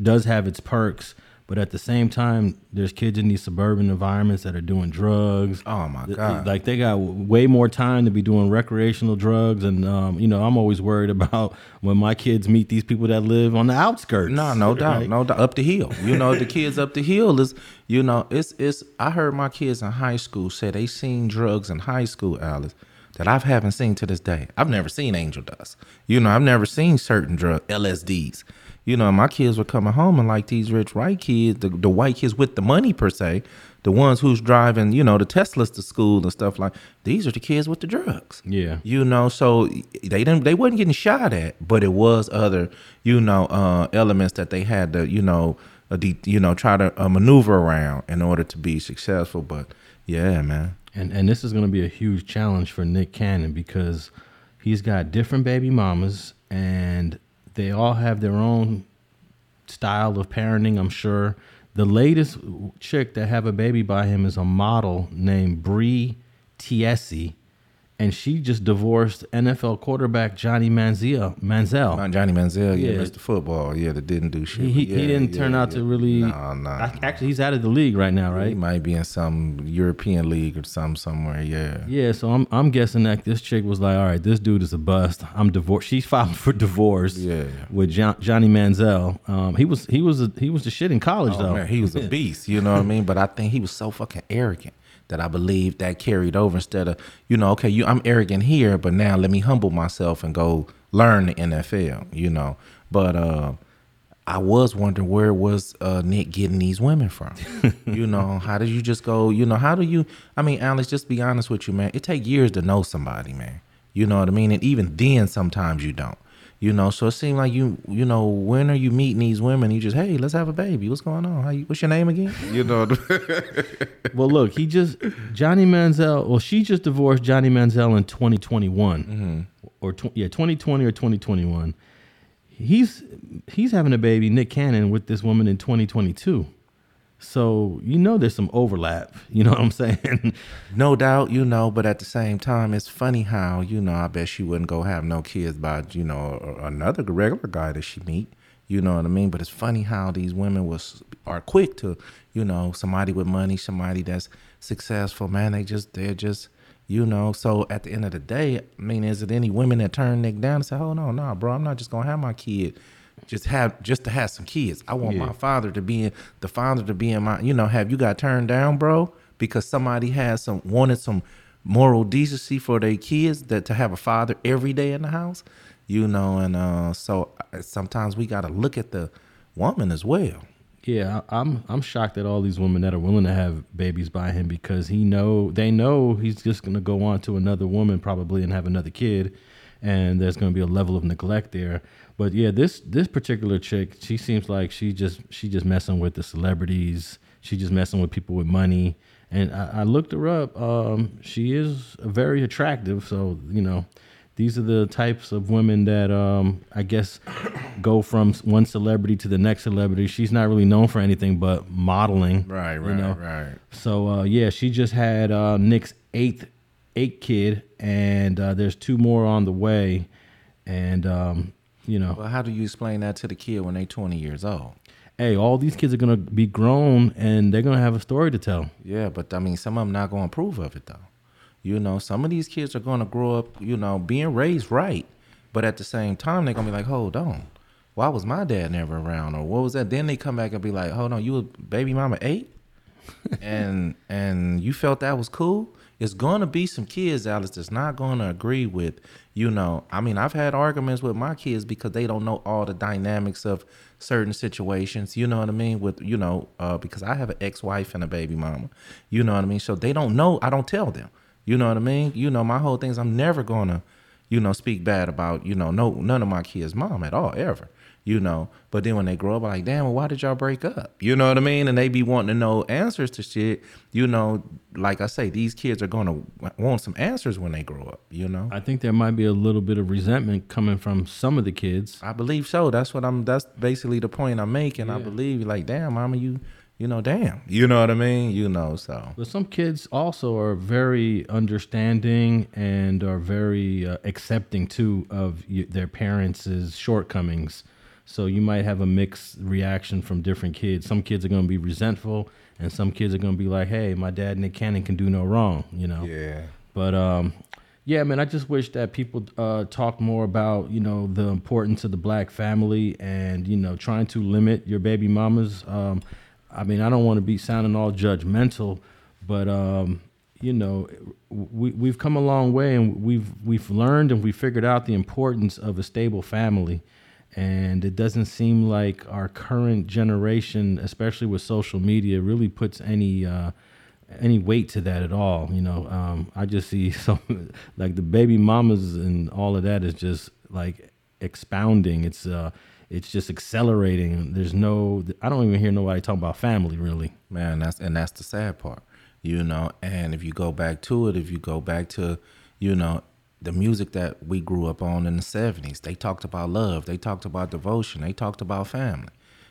does have its perks. But at the same time, there's kids in these suburban environments that are doing drugs. Oh, my God. Like they got way more time to be doing recreational drugs, and um, you know, I'm always worried about when my kids meet these people that live on the outskirts. No, no doubt, right? no doubt. Up the hill, you know, the kids up the hill is, you know, it's it's. I heard my kids in high school say they seen drugs in high school, Alice, that I haven't seen to this day. I've never seen angel dust. You know, I've never seen certain drug LSDs. You know, my kids were coming home and like these rich white kids, the, the white kids with the money per se, the ones who's driving, you know, the Teslas to school and stuff like. These are the kids with the drugs. Yeah. You know, so they didn't they wasn't getting shot at, but it was other, you know, uh, elements that they had to, you know, uh, de- you know, try to uh, maneuver around in order to be successful. But yeah, man. And and this is going to be a huge challenge for Nick Cannon because he's got different baby mamas and they all have their own style of parenting, I'm sure. The latest chick that have a baby by him is a model named Bre Tiesi and she just divorced NFL quarterback Johnny Manziel. Manziel. Not Johnny Manziel, yeah, Yeah. Mr. Football, yeah, that didn't do shit. He, he, Yeah, he didn't yeah, turn out to really. No, no, I- Actually, he's out of the league right now, right? He might be in some European league or some somewhere. Yeah. Yeah, so I'm I'm guessing that this chick was like, all right, this dude is a bust. I'm divorced. She filed for divorce. Yeah. With John, Johnny Manziel. Um, he was he was a, he was the shit in college Oh, though. man, he was a beast. You know what I mean? But I think he was so fucking arrogant that I believe that carried over instead of you know, okay, you I'm arrogant here, but now let me humble myself and go learn the NFL. You know, but uh. I was wondering where was uh, Nick getting these women from? you know, how did you just go? You know, how do you? I mean, Alex, just be honest with you, man. It take years to know somebody, man. You know what I mean? And even then, sometimes you don't. You know, so it seemed like you, you know, when are you meeting these women? You just, hey, let's have a baby. What's going on? How you, what's your name again? You know, Well, look, he just Johnny Manziel. Well, she just divorced Johnny Manziel in 2021, Mm-hmm. or tw- yeah, 2020 or 2021. He's he's having a baby, Nick Cannon, with this woman in 2022. So you know there's some overlap. You know what I'm saying? no doubt, you know, but at the same time, it's funny how, you know, I bet she wouldn't go have no kids by, you know, another regular guy that she meet. You know what I mean? But it's funny how these women was are quick to, you know, somebody with money, somebody that's successful, man, they just they're just you know, so at the end of the day, I mean, is it any women that turn Nick down and say, "Oh no, no, bro, I'm not just gonna have my kid, just have just to have some kids. I want my father to be in the father to be in my, you know, have you got turned down, bro, because somebody has some wanted some moral decency for their kids that to have a father every day in the house, you know, and uh, so uh, sometimes we got to look at the woman as well. Yeah, I'm I'm shocked at all these women that are willing to have babies by him because he know they know he's just gonna go on to another woman probably and have another kid, and there's gonna be a level of neglect there. But yeah, this this particular chick, she seems like she just she just messing with the celebrities. She just messing with people with money. And I, I looked her up. Um, she is very attractive, so you know these are the types of women that um, I guess go from one celebrity to the next celebrity. She's not really known for anything but modeling, Right, you right, know? right. So uh, yeah, she just had uh, Nick's eighth eighth kid, and uh, there's two more on the way. And um, you know, Well, how do you explain that to the kid when they're 20 years old? hey, all these kids are gonna be grown, and they're gonna have a story to tell. Yeah, but I mean, some of them not to approve of it though. You know, some of these kids are to grow up, you know, being raised right, but at the same time, they're to be like, hold on, why was my dad never around, or what was that? Then they come back and be like, hold on, you a baby mama eight, and and you felt that was cool. It's going to be some kids, Alice, that's not going to agree with, you know. I mean, I've had arguments with my kids because they don't know all the dynamics of certain situations. You know what I mean? With you know, uh, because I have an ex-wife and a baby mama. You know what I mean? So they don't know. I don't tell them. You know what I mean? You know, my whole thing is I'm never gonna, you know, speak bad about you know no none of my kids' mom at all ever. You know, but then when they grow up, I'm like, damn, well, why did y'all break up? You know what I mean? And they be wanting to know answers to shit. You know, like I say, these kids are gonna want some answers when they grow up. You know, I think there might be a little bit of resentment coming from some of the kids. I believe so. That's what I'm. That's basically the point I'm making. I believe, like, damn, mama, you, you know, damn, you know what I mean? You know, so But some kids also are very understanding and are very uh, accepting too of their parents' shortcomings. So you might have a mixed reaction from different kids. Some kids are going to be resentful, and some kids are going to be like, "Hey, my dad Nick Cannon can do no wrong," you know. yeah. But um, yeah, man, I just wish that people uh, talk more about you know the importance of the black family and you know trying to limit your baby mamas. Um, I mean, I don't want to be sounding all judgmental, but um, you know, we we've come a long way and we've we've learned and we figured out the importance of a stable family. And it doesn't seem like our current generation, especially with social media, really puts any uh, any weight to that at all. You know, um, I just see some like the baby mamas and all of that is just like expounding. It's uh, it's just accelerating. There's no, I don't even hear nobody talking about family really. man that's and that's the sad part you know and if you go back to it if you go back to you know the music that we grew up on in the 70s they talked about love they talked about devotion they talked about family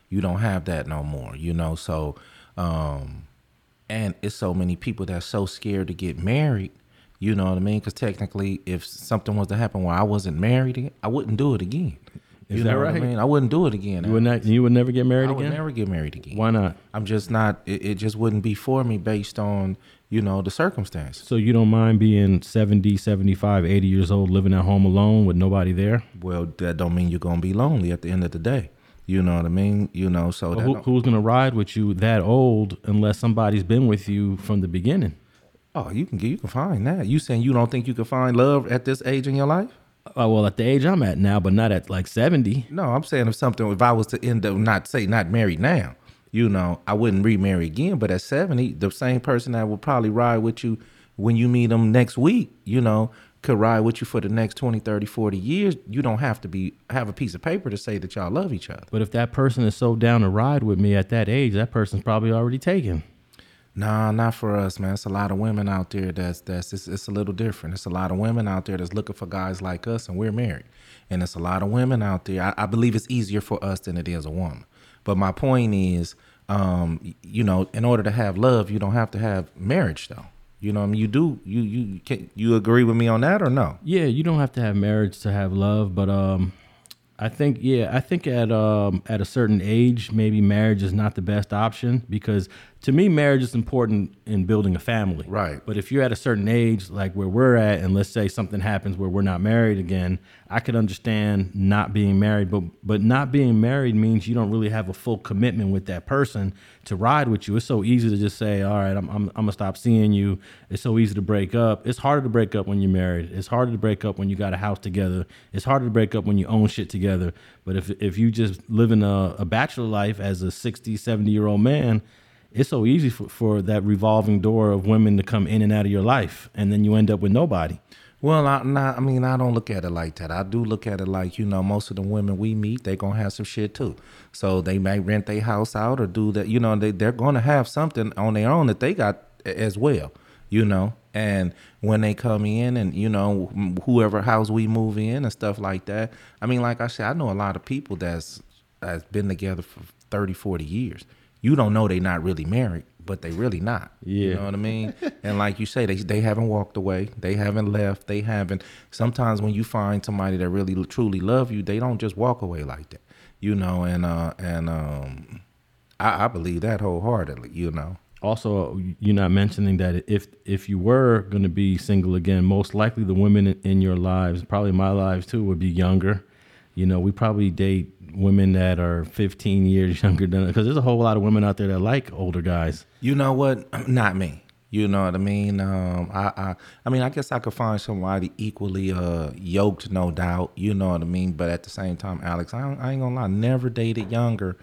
you don't have that no more you know so um and it's so many people that's so scared to get married You know what I mean? Because technically, if something was to happen where I wasn't married, I wouldn't do it again. Is you that know right? What I mean, I wouldn't do it again. You would not. You would never get married again. I would never get married again. Why not? I'm just not. It, it just wouldn't be for me based on you know the circumstance. So you don't mind being 70, 75, 80 years old, living at home alone with nobody there? Well, that don't mean you're gonna be lonely at the end of the day. You know what I mean? You know, so Well, that who, who's going to ride with you that old unless somebody's been with you from the beginning? oh, you can get you can find that. You saying you don't think you can find love at this age in your life? Uh, well, at the age I'm at now, but not at like 70. No, I'm saying if something if I was to end up not say not married now, you know, I wouldn't remarry again. But at 70, the same person that will probably ride with you when you meet them next week, you know, could ride with you for the next 20, 30, 40 years. You don't have to be have a piece of paper to say that y'all love each other. But if that person is so down to ride with me at that age, that person's probably already taken. Nah, not for us, man. It's a lot of women out there that's that's it's, it's a little different. It's a lot of women out there that's looking for guys like us, and we're married. And it's a lot of women out there. I, I believe it's easier for us than it is a woman. But my point is, um, you know, in order to have love, you don't have to have marriage, though. You know, I mean, you do. You you can you agree with me on that or no? Yeah, you don't have to have marriage to have love, but um, I think yeah, I think at um at a certain age, maybe marriage is not the best option because to me, marriage is important in building a family. Right. But if you're at a certain age, like where we're at, and let's say something happens where we're not married again, I could understand not being married, but but not being married means you don't really have a full commitment with that person to ride with you. It's so easy to just say, all right, I'm I'm, I'm gonna stop seeing you. It's so easy to break up. It's harder to break up when you're married. It's harder to break up when you got a house together. It's harder to break up when you own shit together. But if if you just living a, a bachelor life as a 60, 70 year old man, it's so easy for, for that revolving door of women to come in and out of your life, and then you end up with nobody. Well, I, not, I mean, I don't look at it like that. I do look at it like, you know, most of the women we meet, they gonna have some shit too. So they may rent their house out or do that. You know, they they're gonna have something on their own that they got as well. You know, and when they come in and you know whoever house we move in and stuff like that. I mean, like I said, I know a lot of people that's that's been together for 30, 40 years. You don't know they not really married, but they really not. Yeah. You know what I mean? and like you say, they they haven't walked away. They haven't left. They haven't. Sometimes when you find somebody that really truly love you, they don't just walk away like that. You know, and uh and um, I, I believe that wholeheartedly. You know. Also, you're not mentioning that if if you were going to be single again, most likely the women in- in your lives, probably my lives too, would be younger. You know, we probably date women that are 15 years younger than because there's a whole lot of women out there that like older guys. You know what? Not me. You know what I mean? Um, I, I, I mean, I guess I could find somebody equally uh, yoked, no doubt. You know what I mean? But at the same time, Alex, I, I ain't gonna lie, never dated younger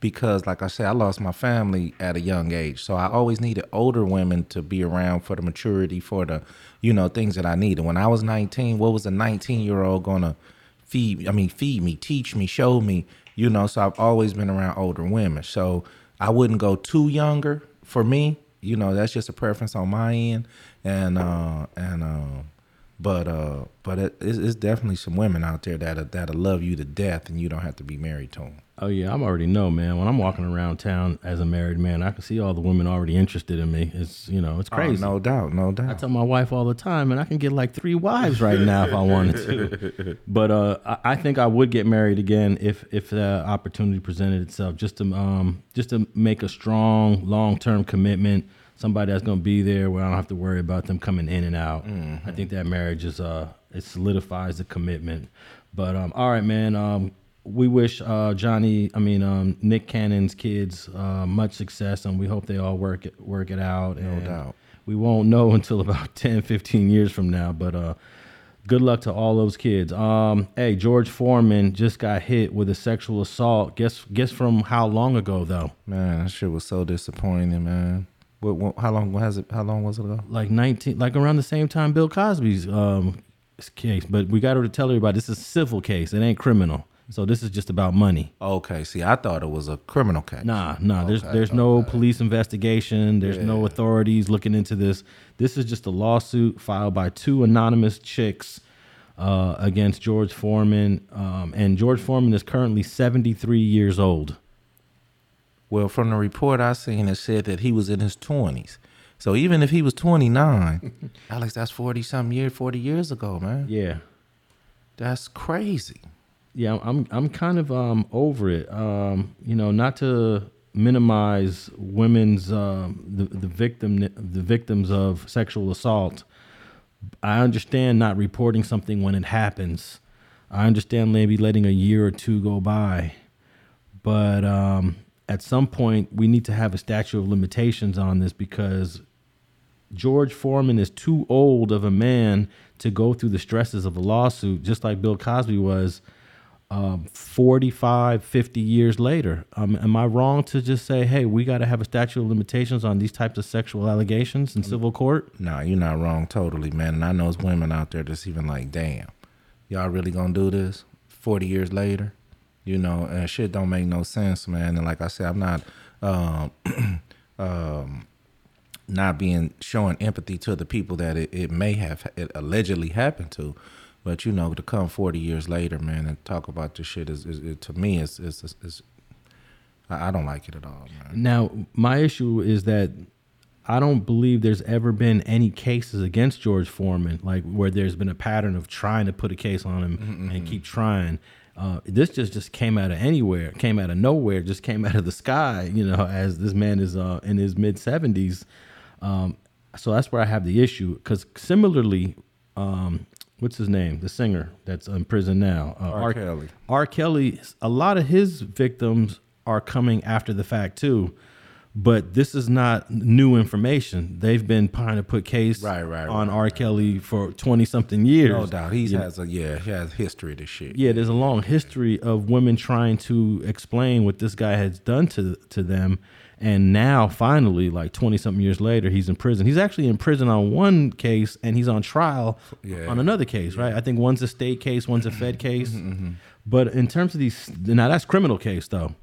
because, like I said, I lost my family at a young age, so I always needed older women to be around for the maturity, for the, you know, things that I needed. When I was 19, what was a 19 year old gonna feed? I mean, feed me, teach me, show me. You know, so I've always been around older women. So I wouldn't go too younger for me. You know, that's just a preference on my end, and uh, and uh, but uh, but it, it's, it's definitely some women out there that that'll love you to death, and you don't have to be married to them. Oh yeah, I'm already know, man. When I'm walking around town as a married man, I can see all the women already interested in me. It's you know, it's crazy. Oh, no doubt, no doubt. I tell my wife all the time, and I can get like three wives right now if I wanted to. But uh, I, I think I would get married again if if the opportunity presented itself, just to um just to make a strong long term commitment. Somebody that's gonna be there where I don't have to worry about them coming in and out. I think that marriage is uh it solidifies the commitment. But um, all right, man. Um, we wish uh, Johnny, I mean um, Nick Cannon's kids uh, much success, and we hope they all work it work it out. No doubt. we won't know until about 10 15 years from now but uh good luck to all those kids um hey george foreman just got hit with a sexual assault guess guess from how long ago though Man, that shit was so disappointing, man. What, what, how long has it? How long was it ago? like 19 like around the same time bill cosby's um case but we got to tell everybody this is a civil case it ain't criminal so this is just about money Okay, see, I thought it was a criminal case. Nah, nah. There's there's no police investigation. There's no authorities looking into this. This is just a lawsuit filed by two anonymous chicks uh, against George Foreman, um, and George Foreman is currently 73 years old. Well, from the report I seen, it said that he was in his twenties. So even if he was 29, Alex, that's 40 something years, 40 years ago, man. Yeah. That's crazy. Yeah, I'm I'm kind of um over it. Um, you know, not to minimize women's um the, the victim the victims of sexual assault. I understand not reporting something when it happens. I understand maybe letting a year or two go by. But um at some point we need to have a statute of limitations on this because George Foreman is too old of a man to go through the stresses of a lawsuit, just like Bill Cosby was um, 45, 50 years later. Um, am I wrong to just say, hey, we got to have a statute of limitations on these types of sexual allegations in civil court? Nah, you're not wrong totally, man. And I know there's women out there that's even like, damn, y'all really gonna do this 40 years later? You know, and shit don't make no sense, man. And like I said, I'm not um, um, not being showing empathy to the people that it, it may have it allegedly happened to. But you know, to come 40 years later, man, and talk about this shit is, is, is to me is is, I don't like it at all, man. Now, my issue is that I don't believe there's ever been any cases against George Foreman, like where there's been a pattern of trying to put a case on him and keep trying. Uh, this just just came out of anywhere, came out of nowhere, just came out of the sky. You know, as this man is uh, in his mid seventies. Um, so that's where I have the issue. Because similarly, um, what's his name? The singer that's in prison now, uh, R. Kelly. R. Kelly, a lot of his victims are coming after the fact too, but this is not new information. They've been trying to put case Right, right, on right, R. Kelly for twenty something years. No doubt, he You know, has a yeah, he has history to shit. yeah, there's a long history of women trying to explain what this guy has done to to them, and now finally, like twenty something years later, he's in prison. He's actually in prison on one case, and he's on trial Yeah. on another case, right? I think one's a state case, one's a Fed case. Mm-hmm, But in terms of these, now that's criminal case though.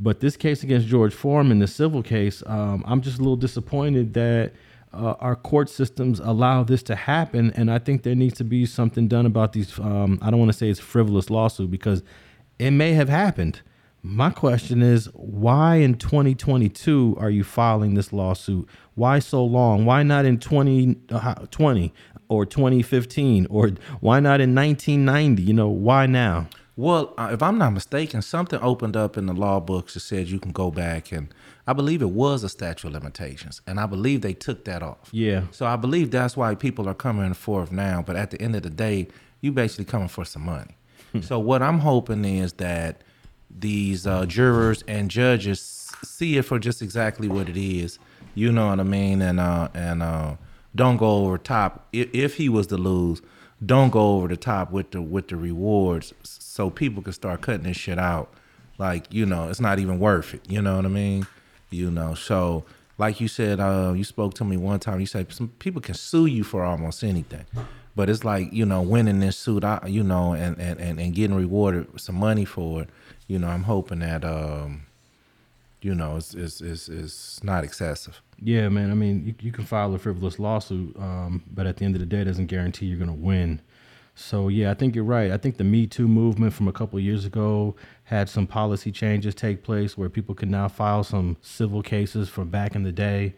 But this case against George Foreman, the civil case, um, I'm just a little disappointed that uh, our court systems allow this to happen. And I think there needs to be something done about these. Um, I don't want to say it's frivolous lawsuit because it may have happened. My question is, why in 2022 are you filing this lawsuit? Why so long? Why not in 2020 or 2015 or why not in 1990? You know, why now? Well, uh, if I'm not mistaken, something opened up in the law books that said you can go back and I believe it was a statute of limitations, and I believe they took that off. Yeah. So I believe that's why people are coming forth now. But at the end of the day, you basically coming for some money. so what I'm hoping is that these uh, jurors and judges see it for just exactly what it is. You know what I mean? And uh, and uh, don't go over top. If, if he was to lose, don't go over the top with the with the rewards, so people can start cutting this shit out. Like you know, it's not even worth it. You know what I mean? You know, so like you said, uh, you spoke to me one time. You said some people can sue you for almost anything, but it's like you know, winning this suit, I, you know, and, and and and getting rewarded some money for it. You know, I'm hoping that um, you know, it's it's it's, it's not excessive. Yeah, man. I mean, you, you can file a frivolous lawsuit, um, but at the end of the day, it doesn't guarantee you're going to win. So, yeah, I think you're right. I think the Me Too movement from a couple years ago had some policy changes take place where people can now file some civil cases from back in the day.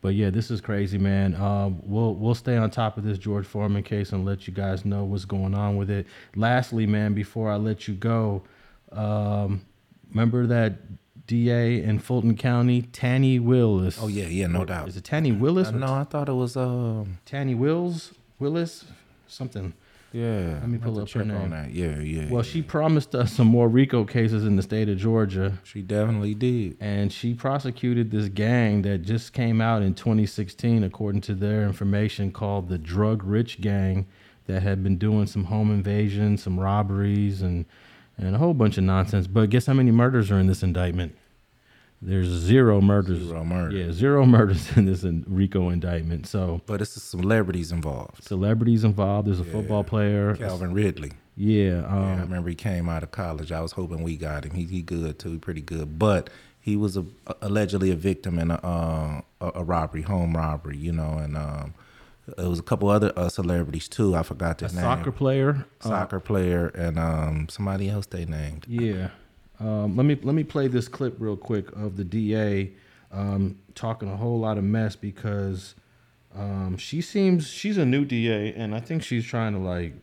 But yeah, this is crazy, man. Um, we'll we'll stay on top of this George Foreman case and let you guys know what's going on with it. Lastly, man, before I let you go, um, remember that DA in Fulton County, Tanny Willis. Oh yeah, yeah, no doubt. Is it Tanny Willis? Uh, no, I thought it was um, Tanny Wills? Willis? Something. yeah. Let me pull up her name. that. Yeah, yeah. Well, yeah. she promised us some more RICO cases in the state of Georgia. she definitely did. And she prosecuted this gang that just came out in 2016, according to their information, called the Drug Rich Gang, that had been doing some home invasions, some robberies, and and a whole bunch of nonsense. But guess how many murders are in this indictment? There's zero murders. Zero murder. Yeah, zero murders in this RICO indictment. So But it's the celebrities involved. celebrities involved. There's a football player. Calvin Ridley. Yeah. Um, Yeah, I remember he came out of college. I was hoping we got him. He he good too. He pretty good. But he was a, allegedly a victim in a, uh, a a robbery, home robbery. You know, and um, there was a couple other uh, celebrities too. I forgot their a name. soccer player. uh, soccer player, and um, somebody else they named. Yeah. Um, let me let me play this clip real quick of the DA um, talking a whole lot of mess because um, she seems she's a new DA, and I think she's trying to like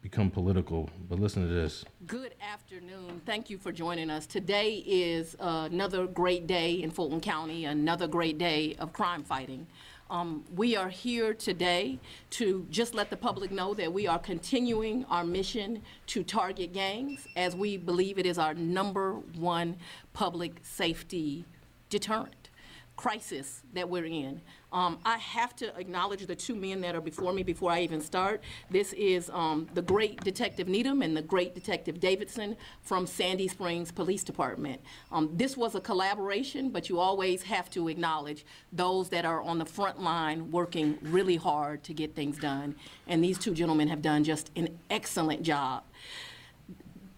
become political. But listen to this. Good afternoon. Thank you for joining us. Today is uh, another great day in Fulton County, another great day of crime fighting. Um, we are here today to just let the public know that we are continuing our mission to target gangs as we believe it is our number one public safety deterrent crisis that we're in. Um, I have to acknowledge the two men that are before me before I even start. This is um, the great Detective Needham and the great Detective Davidson from Sandy Springs Police Department. Um, this was a collaboration, but you always have to acknowledge those that are on the front line working really hard to get things done. And these two gentlemen have done just an excellent job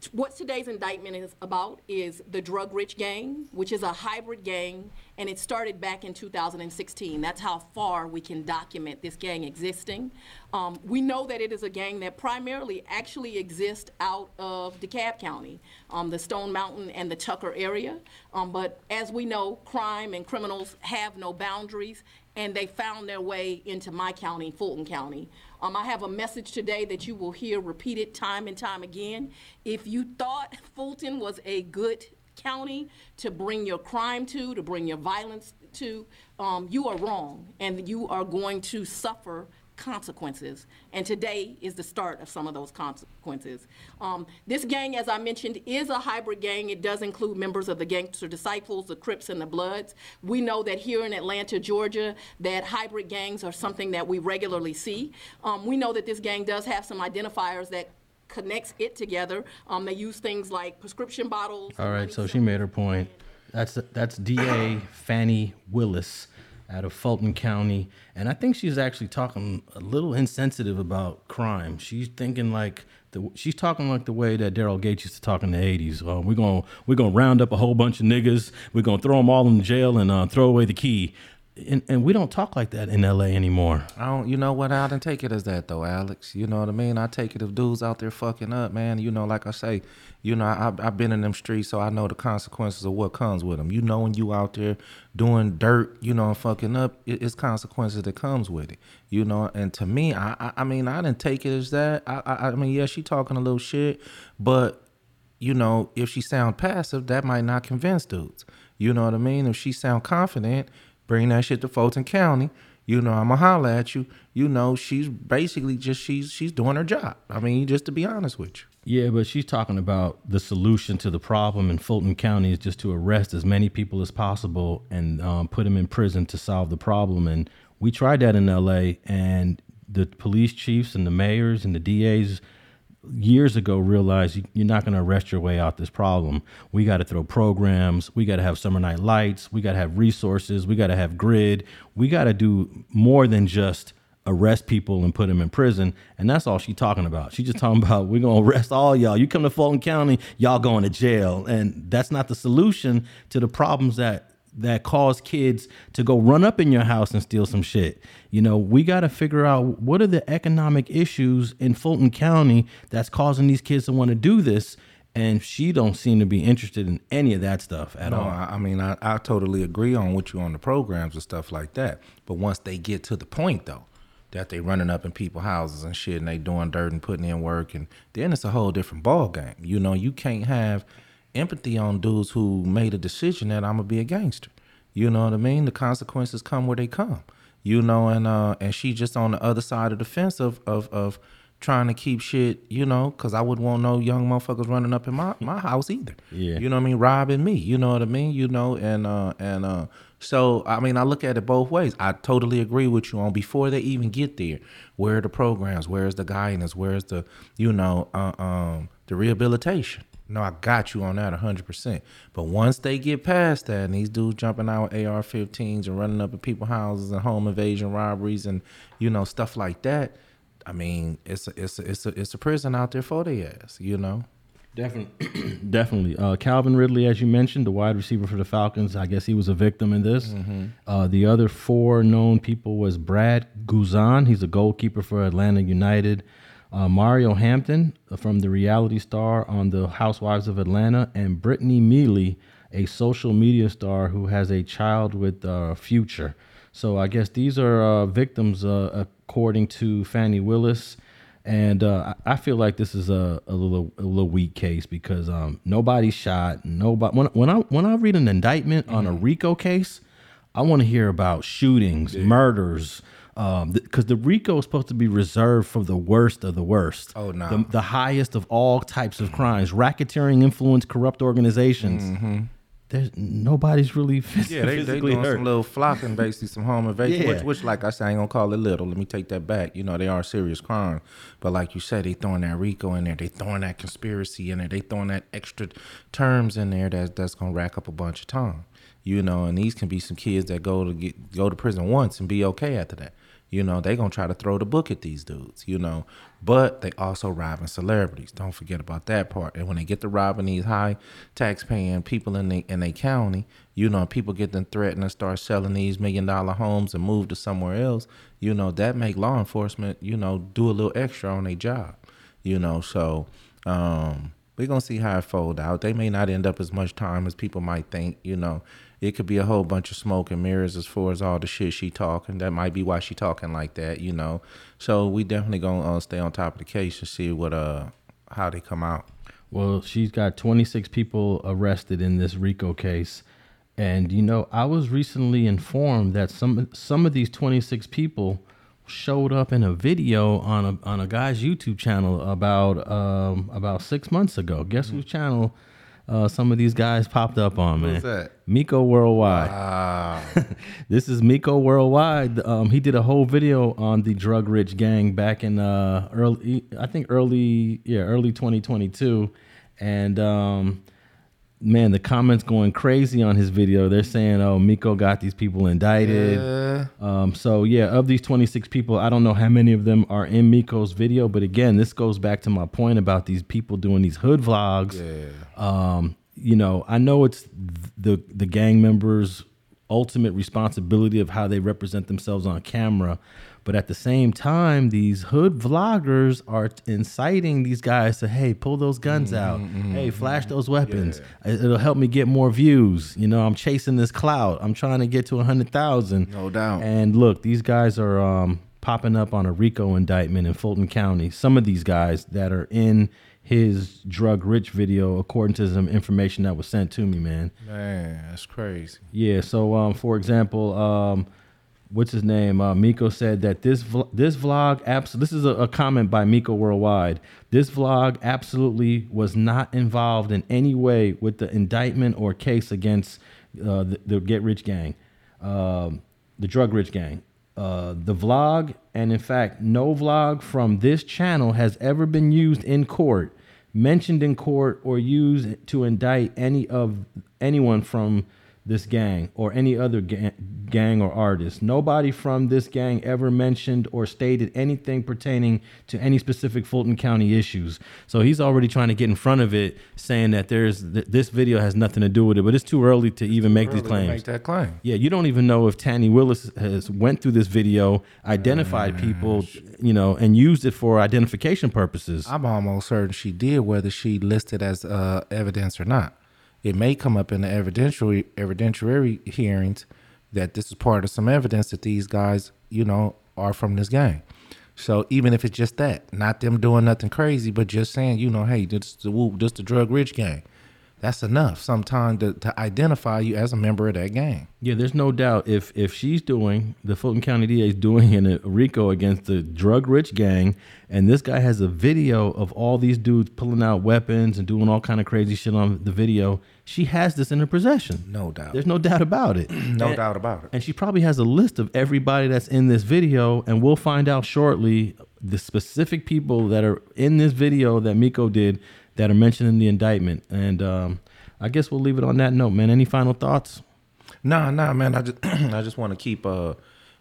what today's indictment is about is the Drug Rich Gang, which is a hybrid gang, and it started back in 2016. That's how far we can document this gang existing. Um, we know that it is a gang that primarily actually exists out of DeKalb County, um, the Stone Mountain and the Tucker area. Um, but as we know, crime and criminals have no boundaries, and they found their way into my county, Fulton County. Um, I have a message today that you will hear repeated time and time again. If you thought Fulton was a good county to bring your crime to, to bring your violence to, um, you are wrong, and you are going to suffer consequences. And today is the start of some of those consequences. Um, this gang, as I mentioned, is a hybrid gang. It does include members of the Gangster Disciples, the Crips, and the Bloods. We know that here in Atlanta, Georgia, that hybrid gangs are something that we regularly see. Um, we know that this gang does have some identifiers that connects it together. Um, they use things like prescription bottles. All right, so she made her point. That's that's DA Fani Willis out of Fulton County, and I think she's actually talking a little insensitive about crime. She's thinking like the, she's talking like the way that Daryl Gates used to talk in the '80s. Uh, we're gonna we're gonna round up a whole bunch of niggas. We're gonna throw them all in jail and uh, throw away the key. And, and we don't talk like that in LA anymore. I don't, you know what? I didn't take it as that though, Alex. You know what I mean? I take it if dudes out there fucking up, man. You know, like I say, you know, I, I've been in them streets, so I know the consequences of what comes with them. You know, when you out there doing dirt, you know, and fucking up, it, it's consequences that comes with it. You know, and to me, I, I, I mean, I didn't take it as that. I, I, I mean, yeah, she talking a little shit, but you know, if she sound passive, that might not convince dudes. You know what I mean? If she sound confident bring that shit to Fulton County. You know, I'ma holler at you. You know, she's basically just she's she's doing her job. I mean, just to be honest with you. Yeah, but she's talking about the solution to the problem in Fulton County is just to arrest as many people as possible and um, put them in prison to solve the problem. And we tried that in LA, and the police chiefs and the mayors and the DAs years ago realized you're not going to arrest your way out this problem. We got to throw programs. We got to have summer night lights. We got to have resources. We got to have GRYD. We got to do more than just arrest people and put them in prison. And that's all she's talking about. She's just talking about we're going to arrest all y'all. You come to Fulton County, y'all going to jail. And that's not the solution to the problems that that cause kids to go run up in your house and steal some shit. You know, we got to figure out what are the economic issues in Fulton County that's causing these kids to want to do this. And she don't seem to be interested in any of that stuff at no, all. I, I mean, I, I totally agree on what you on the programs and stuff like that. But once they get to the point though, that they running up in people's houses and shit and they doing dirt and putting in work and then it's a whole different ball game. You know, you can't have empathy on dudes who made a decision that I'm gonna be a gangster. You know what I mean? The consequences come where they come. You know, and uh, and she just on the other side of the fence of of of trying to keep shit. You know, because I wouldn't want no young motherfuckers running up in my my house either. Yeah. You know what I mean? Robbing me. You know what I mean? You know, and uh and uh. So I mean, I look at it both ways. I totally agree with you on before they even get there. Where are the programs? Where's the guidance? Where's the you know uh, um the rehabilitation? No, I got you on that 100%. But once they get past that and these dudes jumping out with AR 15s and running up at people's houses and home invasion robberies and, you know, stuff like that, I mean, it's a, it's a, it's a, it's a prison out there for their ass, you know? Definitely, definitely. Uh, Calvin Ridley, as you mentioned, the wide receiver for the Falcons. I guess he was a victim in this. Mm-hmm. Uh, the other four known people was Brad Guzan. He's a goalkeeper for Atlanta United uh, Marlo Hampton from the reality star on The Housewives of Atlanta, and Brittany Mealy, a social media star who has a child with uh, Future. So I guess these are uh, victims, uh, according to Fani Willis. And uh, I feel like this is a, a little a little weak case because um, nobody shot. Nobody when when I when I read an indictment mm-hmm. on a mm-hmm. RICO case, I want to hear about shootings, yeah. murders, um, the, the, RICO is supposed to be reserved for the worst of the worst. Oh no, the, the highest of all types of crimes: racketeering, influence, corrupt organizations. Mm-hmm there's nobody's really phys- yeah, they, physically they doing hurt. some little flocking, basically some home invasion, yeah. which, which, like I said, I ain't gonna call it little. Let me take that back. You know, they are serious crime but like you said, they throwing that RICO in there, they throwing that conspiracy in there, they throwing that extra terms in there that's that's gonna rack up a bunch of time. You know, and these can be some kids that go to get go to prison once and be okay after that. You know, they gonna try to throw the book at these dudes, you know. But they also robbing celebrities. Don't forget about that part. And when they get to robbing these high tax paying people in the in their county, you know, people get them threatened and start selling these million dollar homes and move to somewhere else, you know, that make law enforcement, you know, do a little extra on their job. You know, so um we're gonna see how it fold out. They may not end up as much time as people might think, you know it could be a whole bunch of smoke and mirrors as far as all the shit she talking. That might be why she talking like that, you know. So we definitely gonna uh, stay on top of the case and see what uh how they come out. Well, she's got 26 people arrested in this RICO case. And you know, I was recently informed that some some of these 26 people showed up in a video on a on a guy's YouTube channel about um, about six months ago. Guess mm-hmm. whose channel uh, some of these guys popped up on, man. Who's that? Miko Worldwide. Wow. this is Miko Worldwide. Um, he did a whole video on the drug rich gang back in uh, early, I think early, yeah, early 2022, and um, man, the comments going crazy on his video. They're saying, "Oh, Miko got these people indicted." Yeah. Um, so yeah, of these 26 people, I don't know how many of them are in Miko's video, but again, this goes back to my point about these people doing these hood vlogs. Yeah. Um, you know, I know it's the the gang members' ultimate responsibility of how they represent themselves on camera, but at the same time, these hood vloggers are inciting these guys to, hey, pull those guns out. Mm-hmm, hey, flash those weapons. Yeah. It'll help me get more views. You know, I'm chasing this clout. I'm trying to get to 100,000. No doubt. And look, these guys are um, popping up on a RICO indictment in Fulton County. Some of these guys that are in his drug rich video according to some information that was sent to me man man that's crazy yeah so um, for example um, what's his name? Uh, Miko said that this this vlog abs- This is a, a, comment by Miko Worldwide. This vlog absolutely was not involved in any way with the indictment or case against uh, the, the, Get Rich Gang, uh, the Drug Rich Gang. Uh, the vlog, and in fact, no vlog from this channel has ever been used in court, mentioned in court, or used to indict any of anyone from this gang or any other gang, gang or artist. Nobody from this gang ever mentioned or stated anything pertaining to any specific Fulton County issues. So he's already trying to get in front of it, saying that there's th- this video has nothing to do with it. But it's too early to even make these claims. make that claim. Yeah, you don't even know if Fani Willis has went through this video, identified people, you know, and used it for identification purposes. I'm almost certain she did, whether she listed as uh, evidence or not it may come up in the evidentiary evidentiary hearings that this is part of some evidence that these guys, you know, are from this gang. So even if it's just that, not them doing nothing crazy, but just saying, you know, hey, this the the drug rich gang that's enough sometimes to, to identify you as a member of that gang. Yeah, there's no doubt if if she's doing the Fulton County DA is doing in a RICO against the drug rich gang, and this guy has a video of all these dudes pulling out weapons and doing all kind of crazy shit on the video. She has this in her possession. No doubt. There's no doubt about it. no and, doubt about it. And she probably has a list of everybody that's in this video, and we'll find out shortly the specific people that are in this video that Miko did that are mentioned in the indictment. And um, I guess we'll leave it on that note, man. Any final thoughts? Nah, nah, man. I just I just want to keep uh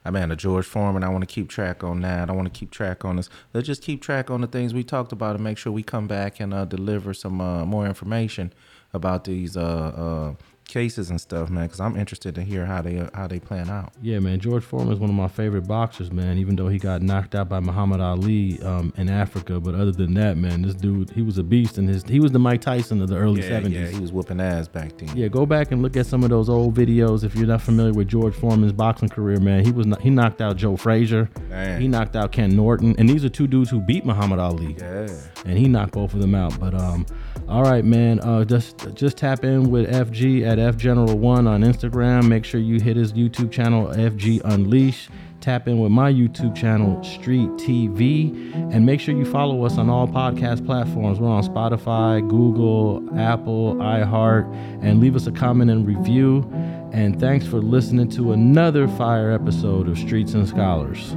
I mean, a George Foreman. I want to keep track on that. I want to keep track on this. Let's just keep track on the things we talked about and make sure we come back and uh, deliver some uh, more information about these uh, uh cases and stuff, man, because I'm interested to hear how they how they plan out. Yeah, man. George Foreman is one of my favorite boxers, man. Even though he got knocked out by Muhammad Ali um, in Africa, but other than that, man, this dude he was a beast. And his he was the Mike Tyson of the early Yeah, 70s. yeah, he was whooping ass back then. Yeah, go back and look at some of those old videos if you're not familiar with George Foreman's boxing career, man. He was not, he knocked out Joe Frazier. Damn. He knocked out Ken Norton, and these are two dudes who beat Muhammad Ali. Yeah. And he knocked both of them out. But um, all right, man. Uh, just just tap in with FG at F General One on Instagram. Make sure you hit his YouTube channel FG Unleash. Tap in with my YouTube channel, Street TV, and make sure you follow us on all podcast platforms. We're on Spotify, Google, Apple, iHeart, and leave us a comment and review. And thanks for listening to another fire episode of Streets and Scholars.